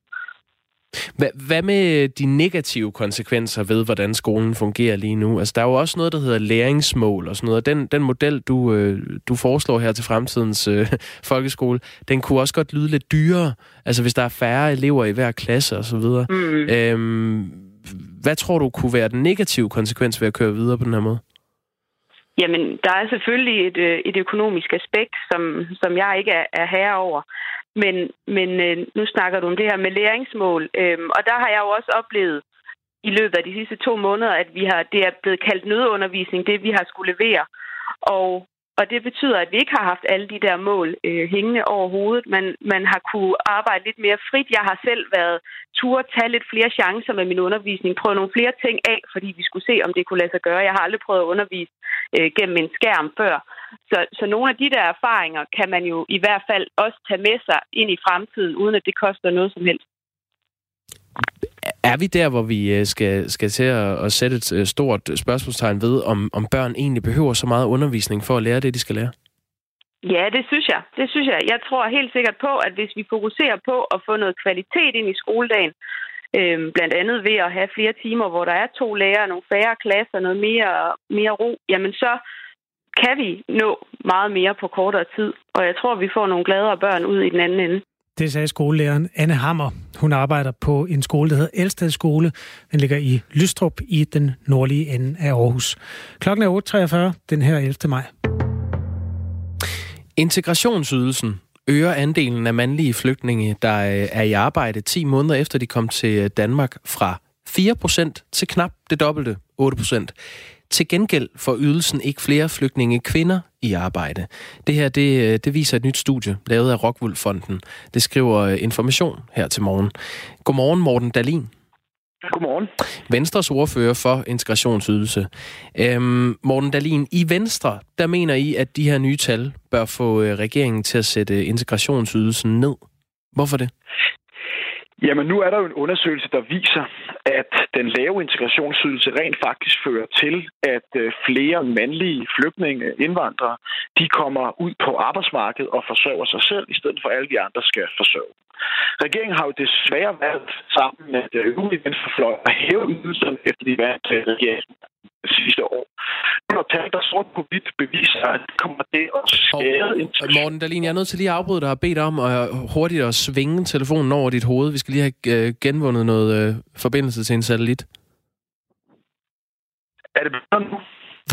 Hvad, med de negative konsekvenser ved, hvordan skolen fungerer lige nu? Altså, der er jo også noget, der hedder læringsmål og sådan noget. Den, den model, du, øh, du foreslår her til fremtidens øh, folkeskole, den kunne også godt lyde lidt dyrere. Altså, hvis der er færre elever i hver klasse og så videre. Mm. Øhm, hvad tror du kunne være den negative konsekvens ved at køre videre på den her måde? Jamen, der er selvfølgelig et, øh, et økonomisk aspekt, som, som jeg ikke er, er herre over. Men, men øh, nu snakker du om det her med læringsmål, øhm, og der har jeg jo også oplevet i løbet af de sidste to måneder, at vi har, det er blevet kaldt nødundervisning, det vi har skulle levere. Og og det betyder, at vi ikke har haft alle de der mål øh, hængende over hovedet. Man, man har kunne arbejde lidt mere frit. Jeg har selv været tur tage lidt flere chancer med min undervisning, prøve nogle flere ting af, fordi vi skulle se, om det kunne lade sig gøre. Jeg har aldrig prøvet at undervise øh, gennem en skærm før. Så, så nogle af de der erfaringer kan man jo i hvert fald også tage med sig ind i fremtiden, uden at det koster noget som helst. Er vi der, hvor vi øh, skal, skal til at, at sætte et øh, stort spørgsmålstegn ved, om, om børn egentlig behøver så meget undervisning for at lære det, de skal lære? Ja, det synes jeg. Det synes jeg. Jeg tror helt sikkert på, at hvis vi fokuserer på at få noget kvalitet ind i skoledagen, øh, blandt andet ved at have flere timer, hvor der er to lærere, nogle færre klasser, noget mere, mere ro, jamen så kan vi nå meget mere på kortere tid. Og jeg tror, vi får nogle gladere børn ud i den anden ende. Det sagde skolelæreren Anne Hammer. Hun arbejder på en skole, der hedder Elsted Skole. Den ligger i Lystrup i den nordlige ende af Aarhus. Klokken er 8.43 den her 11. maj. Integrationsydelsen øger andelen af mandlige flygtninge, der øh, er i arbejde 10 måneder efter de kom til øh, Danmark fra 4% til knap det dobbelte, 8%. Til gengæld får ydelsen ikke flere flygtninge kvinder i arbejde. Det her det, øh, det viser et nyt studie, lavet af Rockwool-fonden. Det skriver øh, Information her til morgen. Godmorgen, Morten Dalin. Godmorgen. Venstres ordfører for integrationsydelse. Øhm, Morten Dalin, i Venstre, der mener I, at de her nye tal bør få øh, regeringen til at sætte integrationsydelsen ned. Hvorfor det? Jamen, nu er der jo en undersøgelse, der viser, at den lave integrationsydelse rent faktisk fører til, at øh, flere mandlige flygtninge, indvandrere, de kommer ud på arbejdsmarkedet og forsørger sig selv, i stedet for alle de andre skal forsørge. Regeringen har jo desværre valgt sammen med det øvrige venstrefløj at hæve ydelserne efter de vandt til regeringen sidste år. Når tal, der sort på hvidt beviser, at det kommer det at skade... Og, Morten Dahlin, jeg er nødt til lige at afbryde dig og bede dig om at hurtigt at svinge telefonen over dit hoved. Vi skal lige have øh, genvundet noget øh, forbindelse til en satellit. Er det bedre nu?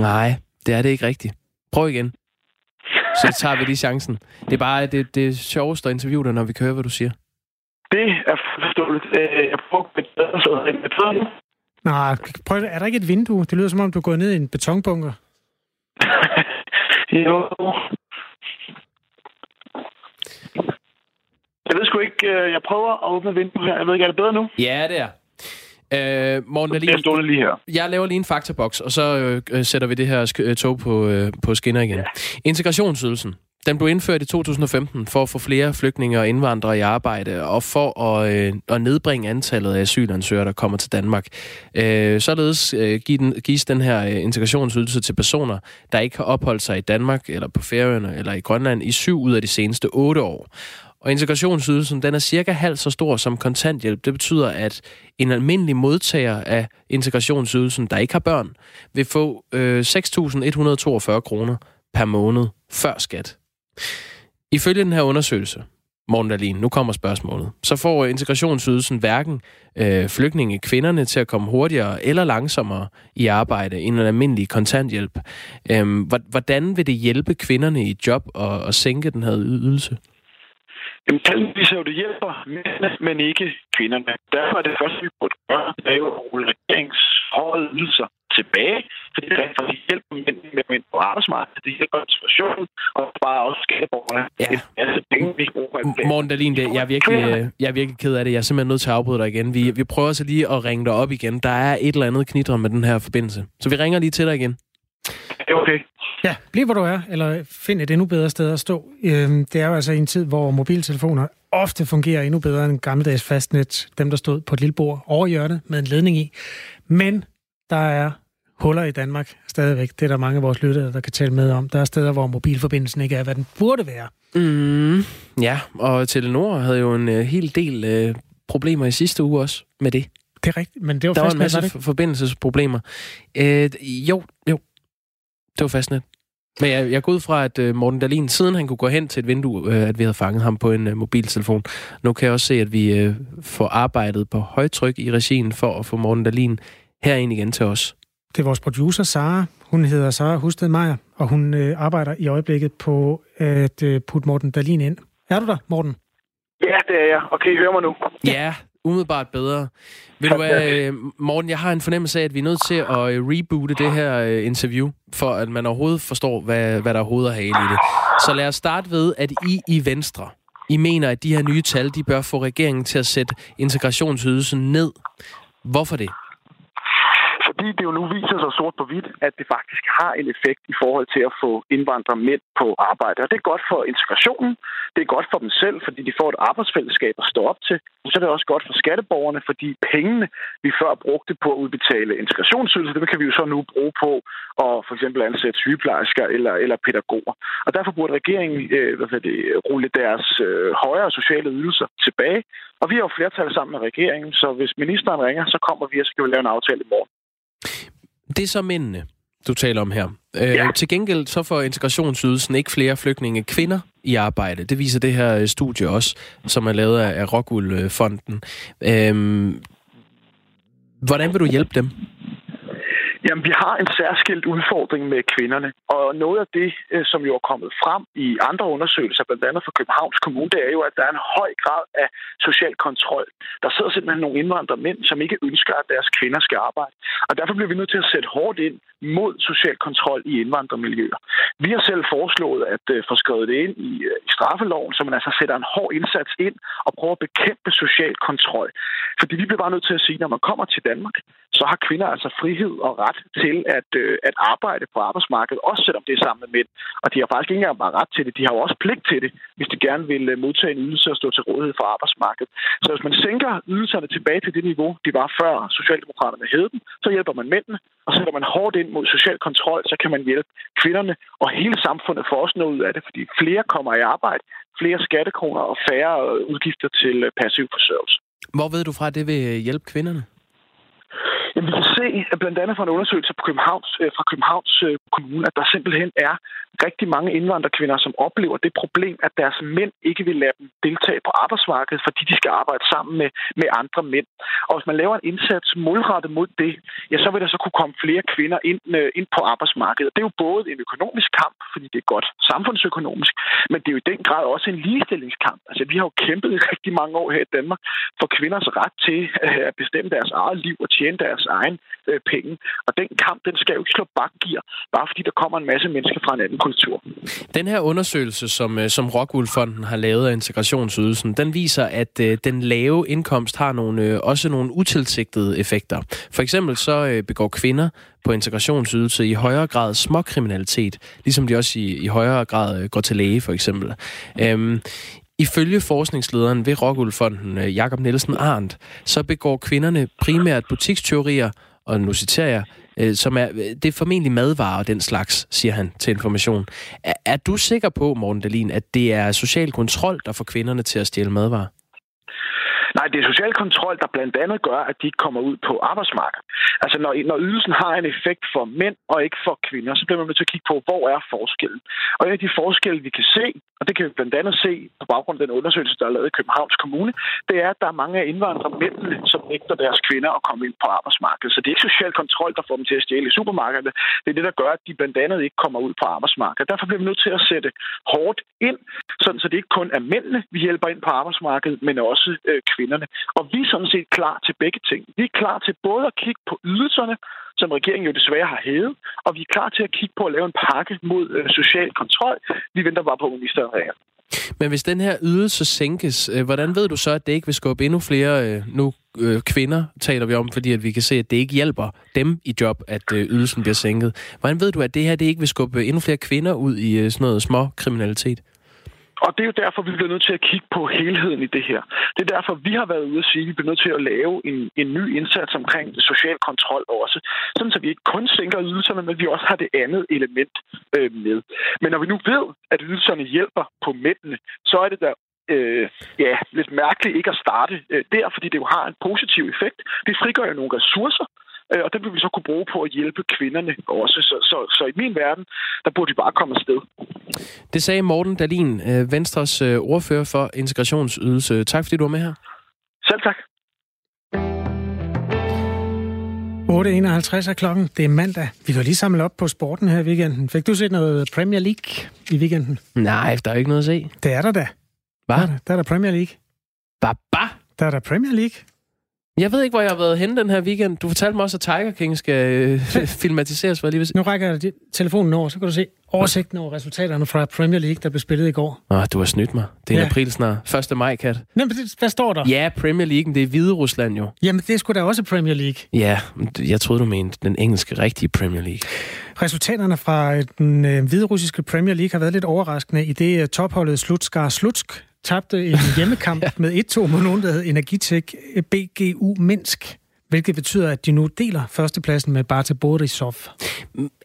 Nej, det er det ikke rigtigt. Prøv igen. Så tager vi lige chancen. Det er bare det, det sjoveste at interviewe dig, når vi kører, hvad du siger. Det er forståeligt. Øh, jeg prøver at bedre. Nej, prøv, er der ikke et vindue? Det lyder som om, du er gået ned i en betonbunker. jo. Jeg ved sgu ikke, øh, jeg prøver at åbne vinduet her. Jeg ved ikke, er det bedre nu? Ja, det er. Øh, Morten lige, jeg lige her. Jeg laver lige en faktaboks, og så øh, sætter vi det her øh, tog på, øh, på skinner igen. Ja. Integrationsydelsen. Den blev indført i 2015 for at få flere flygtninge og indvandrere i arbejde, og for at, øh, at nedbringe antallet af asylansøgere, der kommer til Danmark. Øh, således øh, gives den her øh, integrationsydelse til personer, der ikke har opholdt sig i Danmark, eller på Færøerne, eller i Grønland i syv ud af de seneste otte år. Og integrationsydelsen, den er cirka halvt så stor som kontanthjælp. Det betyder, at en almindelig modtager af integrationsydelsen, der ikke har børn, vil få øh, 6.142 kroner per måned før skat. Ifølge den her undersøgelse, Morten Dahlin, nu kommer spørgsmålet. Så får integrationsydelsen hverken øh, flygtninge kvinderne til at komme hurtigere eller langsommere i arbejde end en almindelig kontanthjælp. Øhm, hvordan vil det hjælpe kvinderne i job at, at sænke den her ydelse? Jamen, tallene viser jo, at det hjælper mændene, men ikke kvinderne. Derfor er det første, vi burde gøre, det er jo at rulle regeringshøje ydelser tilbage, fordi det rent faktisk hjælper mænd med mænd på arbejdsmarkedet. Det hjælper situationen, og bare også skatteborgerne ja. en masse penge, vi bruger. Morten Dahlin, det, jeg, er virkelig, jeg er virkelig ked af det. Jeg er simpelthen nødt til at afbryde dig igen. Vi, vi prøver så lige at ringe dig op igen. Der er et eller andet knitre med den her forbindelse. Så vi ringer lige til dig igen. Okay. Ja, bliv hvor du er, eller find et endnu bedre sted at stå. Øhm, det er jo altså en tid, hvor mobiltelefoner ofte fungerer endnu bedre end gammeldags fastnet. Dem, der stod på et lille bord over hjørnet med en ledning i. Men der er huller i Danmark stadigvæk. Det er der mange af vores lyttere, der kan tale med om. Der er steder, hvor mobilforbindelsen ikke er, hvad den burde være. Mm, ja, og Telenor havde jo en uh, hel del uh, problemer i sidste uge også med det. Det er rigtigt, men det var Der var en masse var forbindelsesproblemer. Uh, jo, jo, det var fastnet. Men jeg, jeg går ud fra, at uh, Morten Dahlin, siden han kunne gå hen til et vindue, uh, at vi havde fanget ham på en uh, mobiltelefon. Nu kan jeg også se, at vi får arbejdet på højtryk i regien for at få Morten Dahlin herind igen til os. Det er vores producer, Sara. Hun hedder Sara Husted Meier, og hun øh, arbejder i øjeblikket på at øh, putte Morten Dalin ind. Er du der, Morten? Ja, det er jeg. Og kan I høre mig nu? Ja, umiddelbart bedre. Ved du hvad, øh, Morten, jeg har en fornemmelse af, at vi er nødt til at øh, reboote det her øh, interview, for at man overhovedet forstår, hvad, hvad der overhovedet er hale i det. Så lad os starte ved, at I i Venstre, I mener, at de her nye tal, de bør få regeringen til at sætte integrationsydelsen ned. Hvorfor det? Fordi det jo nu viser sig sort på hvidt, at det faktisk har en effekt i forhold til at få indvandrere mænd på arbejde. Og det er godt for integrationen, det er godt for dem selv, fordi de får et arbejdsfællesskab at stå op til. Og så er det også godt for skatteborgerne, fordi pengene, vi før brugte på at udbetale integrationsydelse, det kan vi jo så nu bruge på at for eksempel ansætte sygeplejersker eller, eller pædagoger. Og derfor burde regeringen øh, hvad det, rulle deres øh, højere sociale ydelser tilbage. Og vi har jo flertal sammen med regeringen, så hvis ministeren ringer, så kommer vi og så skal vi lave en aftale i morgen. Det er så mændene, du taler om her. Øh, ja. Til gengæld så får integrationsydelsen ikke flere flygtninge kvinder i arbejde. Det viser det her øh, studie også, som er lavet af Rockwool-fonden. Øhm, hvordan vil du hjælpe dem? Jamen, vi har en særskilt udfordring med kvinderne. Og noget af det, øh, som jo er kommet frem i andre undersøgelser, blandt andet fra Københavns Kommune, det er jo, at der er en høj grad af social kontrol. Der sidder simpelthen nogle indvandrere mænd, som ikke ønsker, at deres kvinder skal arbejde. Og derfor bliver vi nødt til at sætte hårdt ind mod social kontrol i indvandrermiljøer. Vi har selv foreslået at øh, få skrevet det ind i, øh, i straffeloven, så man altså sætter en hård indsats ind og prøver at bekæmpe social kontrol. Fordi vi bliver bare nødt til at sige, at når man kommer til Danmark, så har kvinder altså frihed og ret til at, øh, at arbejde på arbejdsmarkedet, også selvom det er sammen med mænd. Og de har faktisk ikke engang bare ret til det, de har jo også pligt til det, hvis de gerne vil øh, modtage en ydelse og stå til rådighed for arbejdsmarkedet. Så hvis man sænker ydelserne tilbage til det niveau, de var før Socialdemokraterne hed dem, så hjælper man mændene, og sætter man hårdt ind mod social kontrol, så kan man hjælpe kvinderne, og hele samfundet får også noget ud af det, fordi flere kommer i arbejde, flere skattekroner og færre øh, udgifter til øh, passiv forsørgelse. Hvor ved du fra, at det vil hjælpe kvinderne? Jamen, vi kan se, at blandt andet fra en undersøgelse på Københavns, øh, fra Københavns øh, Kommune, at der simpelthen er rigtig mange indvandrerkvinder, som oplever det problem, at deres mænd ikke vil lade dem deltage på arbejdsmarkedet, fordi de skal arbejde sammen med, med andre mænd. Og hvis man laver en indsats målrettet mod det, ja, så vil der så kunne komme flere kvinder ind, øh, ind på arbejdsmarkedet. Det er jo både en økonomisk kamp, fordi det er godt samfundsøkonomisk, men det er jo i den grad også en ligestillingskamp. Altså, vi har jo kæmpet i rigtig mange år her i Danmark for kvinders ret til øh, at bestemme deres eget liv og tjene deres egen øh, penge. Og den kamp, den skal jo ikke slå bakgear, bare fordi der kommer en masse mennesker fra en anden kultur. Den her undersøgelse, som, øh, som Rockwool-fonden har lavet af integrationsydelsen, den viser, at øh, den lave indkomst har nogle, øh, også nogle utilsigtede effekter. For eksempel så øh, begår kvinder på integrationsydelse i højere grad småkriminalitet, ligesom de også i, i højere grad øh, går til læge, for eksempel. Øhm, Ifølge forskningslederen ved Rockwool-fonden, øh, Jakob Nielsen Arndt, så begår kvinderne primært butikstyverier, og nu citerer jeg, øh, som er, øh, det er formentlig madvarer og den slags, siger han til information. Er, er du sikker på, Morten Dalin, at det er social kontrol, der får kvinderne til at stjæle madvarer? Nej, det er social kontrol, der blandt andet gør, at de ikke kommer ud på arbejdsmarkedet. Altså, når, når ydelsen har en effekt for mænd og ikke for kvinder, så bliver man nødt til at kigge på, hvor er forskellen. Og en af de forskelle, vi kan se, og det kan vi blandt andet se på baggrund af den undersøgelse, der er lavet i Københavns Kommune, det er, at der er mange af indvandrermændene, som nægter deres kvinder at komme ind på arbejdsmarkedet. Så det er ikke social kontrol, der får dem til at stjæle i supermarkedet. Det er det, der gør, at de blandt andet ikke kommer ud på arbejdsmarkedet. Derfor bliver vi nødt til at sætte hårdt ind, sådan så det ikke kun er mændene, vi hjælper ind på arbejdsmarkedet, men også øh, kvinderne. Og vi er sådan set klar til begge ting. Vi er klar til både at kigge på ydelserne, som regeringen jo desværre har hævet, og vi er klar til at kigge på at lave en pakke mod øh, social kontrol. Vi venter bare på ministeren. Men hvis den her ydelse sænkes, øh, hvordan ved du så, at det ikke vil skubbe endnu flere øh, nu øh, kvinder, taler vi om, fordi at vi kan se, at det ikke hjælper dem i job, at øh, ydelsen bliver sænket. Hvordan ved du, at det her det ikke vil skubbe endnu flere kvinder ud i øh, sådan noget små kriminalitet? Og det er jo derfor, vi bliver nødt til at kigge på helheden i det her. Det er derfor, vi har været ude at sige, at vi bliver nødt til at lave en, en ny indsats omkring social kontrol også. Sådan så vi ikke kun sænker ydelserne, men vi også har det andet element øh, med. Men når vi nu ved, at ydelserne hjælper på mændene, så er det da øh, ja, lidt mærkeligt ikke at starte øh, der, fordi det jo har en positiv effekt. Det frigør jo nogle ressourcer, og det vil vi så kunne bruge på at hjælpe kvinderne også. Så, så, så i min verden, der burde de bare komme afsted. Det sagde Morten Dalin, øh, Venstres øh, ordfører for integrationsydelse. Tak fordi du var med her. Selv tak. 8.51 er klokken. Det er mandag. Vi kan lige samle op på sporten her i weekenden. Fik du set noget Premier League i weekenden? Nej, der er ikke noget at se. Det er der da. Hvad? Er der, der er der Premier League. Baba? Der er der Premier League. Jeg ved ikke, hvor jeg har været henne den her weekend. Du fortalte mig også, at Tiger King skal øh, filmatiseres. For lige nu rækker jeg telefonen over, så kan du se oversigten over resultaterne fra Premier League, der blev spillet i går. Åh, du har snydt mig. Det er ja. april snart. 1. maj, Kat. Nej, men hvad står der? Ja, Premier League, det er Hvide Rusland jo. Jamen, det er sgu da også Premier League. Ja, jeg troede, du mente den engelske, rigtige Premier League. Resultaterne fra den øh, hvide russiske Premier League har været lidt overraskende, i det uh, topholdet Slutskar Slutsk tabte en hjemmekamp ja. med 1-2 mod nogen, der hed Energitek BGU Minsk hvilket betyder, at de nu deler førstepladsen med Barta Borisov.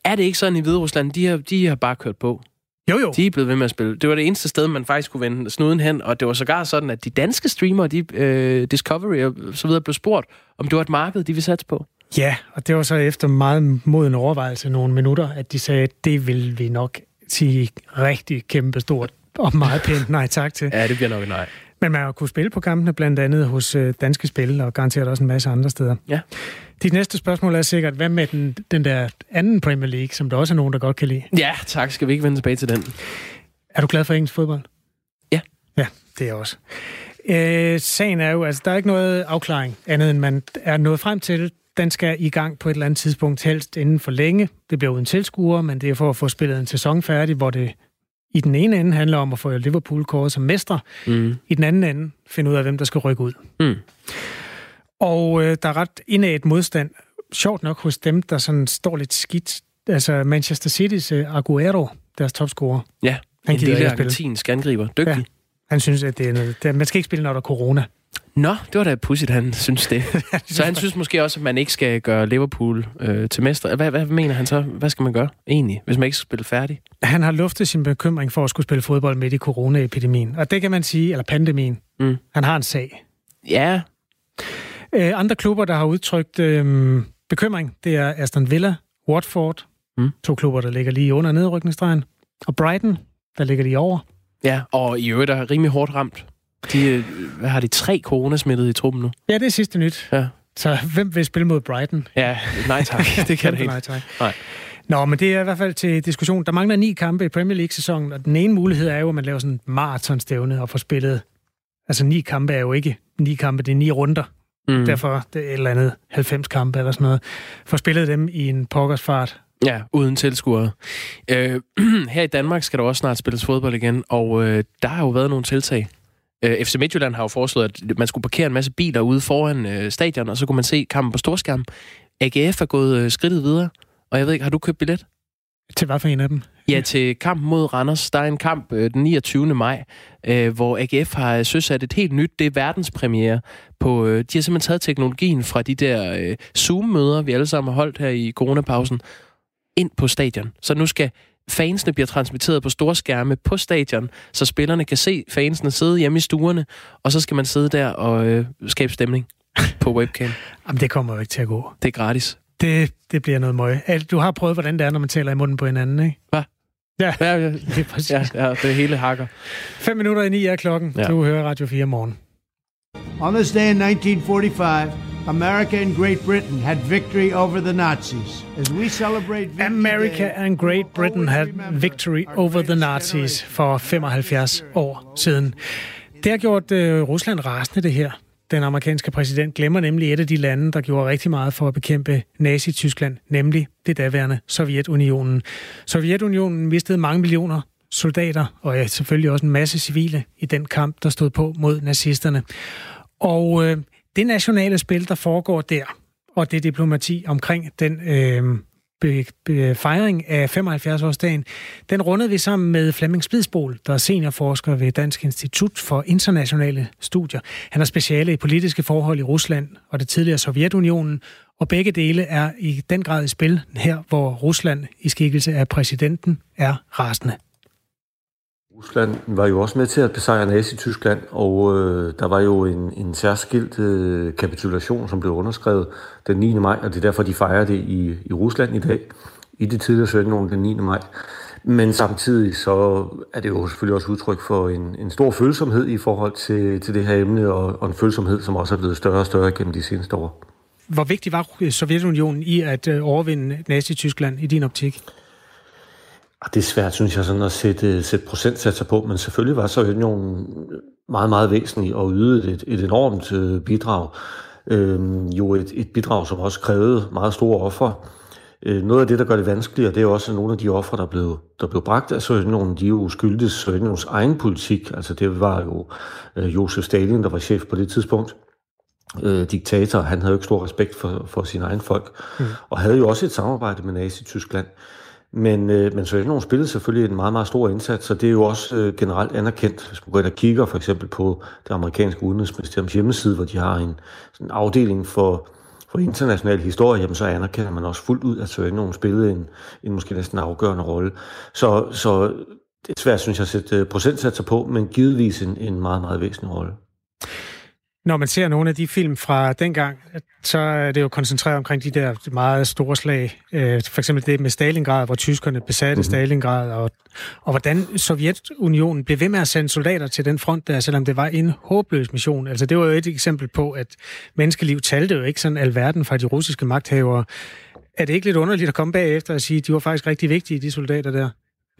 Er det ikke sådan i Hvide Rusland? De har, de har bare kørt på. Jo, jo. De er blevet ved med at spille. Det var det eneste sted, man faktisk kunne vende snuden hen, og det var sågar sådan, at de danske streamere, de, uh, Discovery og så videre, blev spurgt, om det var et marked, de ville satse på. Ja, og det var så efter meget moden overvejelse nogle minutter, at de sagde, at det vil vi nok sige rigtig kæmpestort og meget pænt nej tak til. Ja, det bliver nok nej. Men man har kunnet spille på kampene, blandt andet hos øh, Danske Spil, og garanteret også en masse andre steder. Ja. Dit næste spørgsmål er sikkert, hvad med den, den der anden Premier League, som der også er nogen, der godt kan lide? Ja, tak. Skal vi ikke vende tilbage til den? Er du glad for engelsk fodbold? Ja. Ja, det er jeg også. Øh, sagen er jo, altså der er ikke noget afklaring, andet end man er nået frem til. Den skal i gang på et eller andet tidspunkt, helst inden for længe. Det bliver uden tilskuere, men det er for at få spillet en sæson færdig, hvor det i den ene ende handler om at få Liverpool kåret som mestre. Mm. I den anden ende finde ud af, hvem der skal rykke ud. Mm. Og øh, der er ret indad modstand, sjovt nok hos dem, der sådan står lidt skidt. Altså Manchester City's uh, Aguero, deres topscorer. Ja, han en lille argentinsk angriber. Dygtig. Ja, han synes, at det er noget, det, man skal ikke spille, når der er corona. Nå, det var da pudsigt, han synes det. så han synes måske også, at man ikke skal gøre Liverpool øh, til mester. Hvad, hvad mener han så? Hvad skal man gøre egentlig, hvis man ikke skal spille færdig? Han har luftet sin bekymring for at skulle spille fodbold midt i coronaepidemien. Og det kan man sige, eller pandemien. Mm. Han har en sag. Ja. Øh, andre klubber, der har udtrykt øh, bekymring, det er Aston Villa, Watford, mm. to klubber, der ligger lige under nedrykningsstregen, og Brighton, der ligger lige over. Ja, og i øvrigt er rimelig hårdt ramt de, øh, hvad har de, tre coronasmittede i truppen nu? Ja, det er sidste nyt. Ja. Så hvem vil spille mod Brighton? Ja, nej tak. Det kan det ikke. Nej, tak. Nej. Nå, men det er i hvert fald til diskussion. Der mangler ni kampe i Premier League-sæsonen, og den ene mulighed er jo, at man laver sådan en maratonstævne og får spillet... Altså, ni kampe er jo ikke ni kampe, det er ni runder. Mm. Derfor det er et eller andet 90 kampe eller sådan noget. Får spillet dem i en pokkersfart. Ja, uden tilskuere. Øh, her i Danmark skal der også snart spilles fodbold igen, og øh, der har jo været nogle tiltag. Øh, FC Midtjylland har jo foreslået, at man skulle parkere en masse biler ude foran øh, stadion, og så kunne man se kampen på storskærm. AGF er gået øh, skridtet videre, og jeg ved ikke, har du købt billet? Til hvad for en af dem? Ja, til kampen mod Randers. Der er en kamp øh, den 29. maj, øh, hvor AGF har søsat et helt nyt, det er verdenspremiere. På, øh, de har simpelthen taget teknologien fra de der øh, Zoom-møder, vi alle sammen har holdt her i coronapausen, ind på stadion. Så nu skal fansene bliver transmitteret på store skærme på stadion, så spillerne kan se fansene sidde hjemme i stuerne, og så skal man sidde der og øh, skabe stemning på webcam. Jamen, det kommer jo ikke til at gå. Det er gratis. Det, det bliver noget møg. Du har prøvet, hvordan det er, når man taler i munden på hinanden, ikke? Hvad? Ja, Ja, ja, det er præcis. ja, ja, det hele hakker. Fem minutter i ni er klokken. Ja. Du hører Radio 4 morgen. On this day in 1945, America and Great Britain had victory over the Nazis. As we celebrate Victory America and Great Britain had victory over the Nazis for 75 år siden. Det har gjort øh, Rusland rasende, det her. Den amerikanske præsident glemmer nemlig et af de lande, der gjorde rigtig meget for at bekæmpe Nazi-Tyskland, nemlig det daværende Sovjetunionen. Sovjetunionen mistede mange millioner soldater, og ja, selvfølgelig også en masse civile i den kamp, der stod på mod nazisterne. Og øh, det nationale spil, der foregår der, og det diplomati omkring den øh, be, be, fejring af 75-årsdagen, den rundede vi sammen med Flemming Spidsbol, der er seniorforsker ved Dansk Institut for Internationale Studier. Han er speciale i politiske forhold i Rusland og det tidligere Sovjetunionen, og begge dele er i den grad i spil her, hvor Rusland i skikkelse af præsidenten er rasende. Rusland var jo også med til at besejre Nazi-Tyskland, og øh, der var jo en, en særskilt øh, kapitulation, som blev underskrevet den 9. maj, og det er derfor, de fejrer det i, i Rusland i dag, i det tidligere Sovjetunionen den 9. maj. Men samtidig så er det jo selvfølgelig også udtryk for en, en stor følsomhed i forhold til, til det her emne, og, og en følsomhed, som også er blevet større og større gennem de seneste år. Hvor vigtig var Sovjetunionen i at øh, overvinde Nazi-Tyskland i din optik? Og det er svært, synes jeg, sådan at sætte, sætte procentsatser på, men selvfølgelig var Sovjetunionen meget, meget væsentlig og ydede et, et enormt øh, bidrag. Øh, jo et, et bidrag, som også krævede meget store ofre. Øh, noget af det, der gør det vanskeligere, det er også, at nogle af de ofre, der blev, der blev bragt af Sovjetunionen, de jo skyldes Sovjetunionens egen politik. Altså det var jo øh, Josef Stalin, der var chef på det tidspunkt. Øh, diktator, han havde jo ikke stor respekt for, for sine egne folk, mm. og havde jo også et samarbejde med Nazi-Tyskland. Men, øh, men Sovjetunionen spillede selvfølgelig en meget, meget stor indsats, så det er jo også øh, generelt anerkendt. Hvis man går ind og kigger for eksempel på det amerikanske udenrigsministeriums hjemmeside, hvor de har en sådan afdeling for, for international historie, jamen så anerkender man også fuldt ud, at Sovjetunionen spillede en, en måske næsten afgørende rolle. Så, så det er svært, synes jeg, at sætte øh, procentsatser på, men givetvis en, en meget, meget væsentlig rolle. Når man ser nogle af de film fra dengang, så er det jo koncentreret omkring de der meget store slag. Øh, for eksempel det med Stalingrad, hvor tyskerne besatte mm-hmm. Stalingrad, og, og hvordan Sovjetunionen blev ved med at sende soldater til den front der, selvom det var en håbløs mission. Altså det var jo et eksempel på, at menneskeliv talte jo ikke sådan alverden fra de russiske magthavere. Er det ikke lidt underligt at komme bagefter og sige, at de var faktisk rigtig vigtige, de soldater der?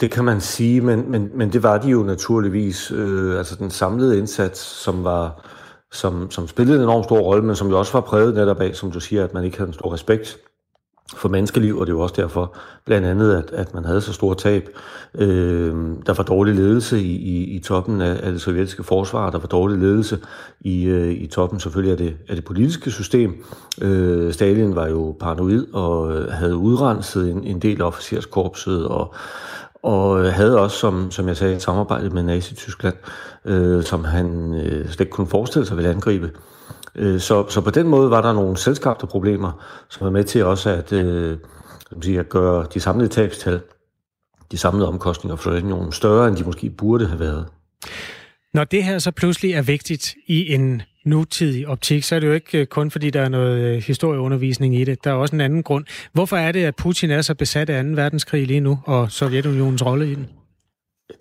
Det kan man sige, men, men, men det var de jo naturligvis. Øh, altså den samlede indsats, som var som, som spillede en enorm stor rolle, men som jo også var præget netop af, som du siger, at man ikke havde en stor respekt for menneskeliv, og det er jo også derfor blandt andet, at, at man havde så store tab. Øh, der var dårlig ledelse i, i, i toppen af, af det sovjetiske forsvar, der var dårlig ledelse i, øh, i toppen selvfølgelig af det, af det politiske system. Øh, Stalin var jo paranoid og øh, havde udrenset en, en del af officerskorpset, og og øh, havde også, som, som jeg sagde, et samarbejde med Nazi-Tyskland, øh, som han øh, slet ikke kunne forestille sig ville angribe. Øh, så, så på den måde var der nogle selskabte problemer, som var med til også at, øh, som at gøre de samlede tabstal, de samlede omkostninger for Sovjetunionen større, end de måske burde have været. Når det her så pludselig er vigtigt i en nutidig optik, så er det jo ikke øh, kun fordi, der er noget øh, historieundervisning i det. Der er også en anden grund. Hvorfor er det, at Putin er så besat af 2. verdenskrig lige nu, og Sovjetunionens rolle i den?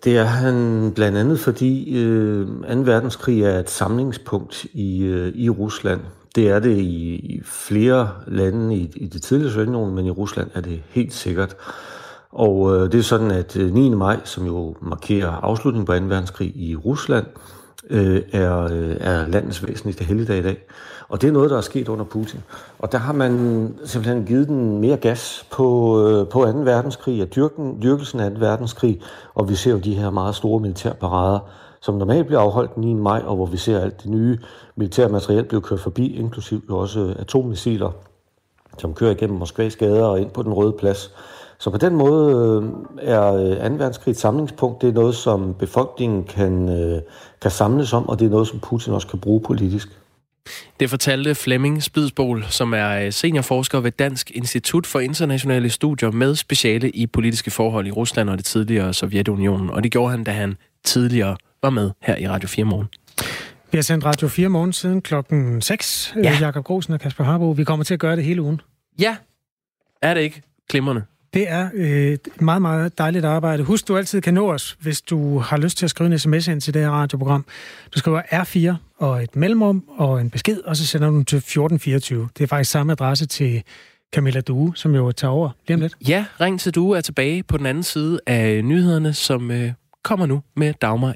Det er han blandt andet, fordi øh, 2. verdenskrig er et samlingspunkt i, øh, i Rusland. Det er det i, i flere lande i, i det tidligere Sovjetunionen, men i Rusland er det helt sikkert. Og øh, det er sådan, at øh, 9. maj, som jo markerer afslutningen på 2. verdenskrig i Rusland, øh, Øh, er, øh, er landets væsentligste helligdag i dag. Og det er noget, der er sket under Putin. Og der har man simpelthen givet den mere gas på, øh, på 2. verdenskrig, og dyrken, dyrkelsen af 2. verdenskrig. Og vi ser jo de her meget store militærparader, som normalt bliver afholdt den 9. maj, og hvor vi ser alt det nye militærmateriel blive kørt forbi, inklusiv jo også atommissiler, som kører igennem Moskvas gader og ind på den røde plads. Så på den måde øh, er 2. verdenskrig et samlingspunkt. Det er noget, som befolkningen kan, øh, kan samles om, og det er noget, som Putin også kan bruge politisk. Det fortalte Flemming Spidsbol, som er øh, seniorforsker ved Dansk Institut for Internationale Studier med speciale i politiske forhold i Rusland og det tidligere Sovjetunionen. Og det gjorde han, da han tidligere var med her i Radio 4 Morgen. Vi har sendt Radio 4 morgen siden klokken 6. Ja. Jakob Grosen og Kasper Harbo. Vi kommer til at gøre det hele ugen. Ja, er det ikke glimrende? Det er øh, meget, meget dejligt arbejde. Husk, du altid kan nå os, hvis du har lyst til at skrive en sms ind til det her radioprogram. Du skriver R4 og et mellemrum og en besked, og så sender du den til 1424. Det er faktisk samme adresse til Camilla Due, som jo tager over lige om lidt. Ja, Ring til du er tilbage på den anden side af nyhederne, som øh, kommer nu med Dagmar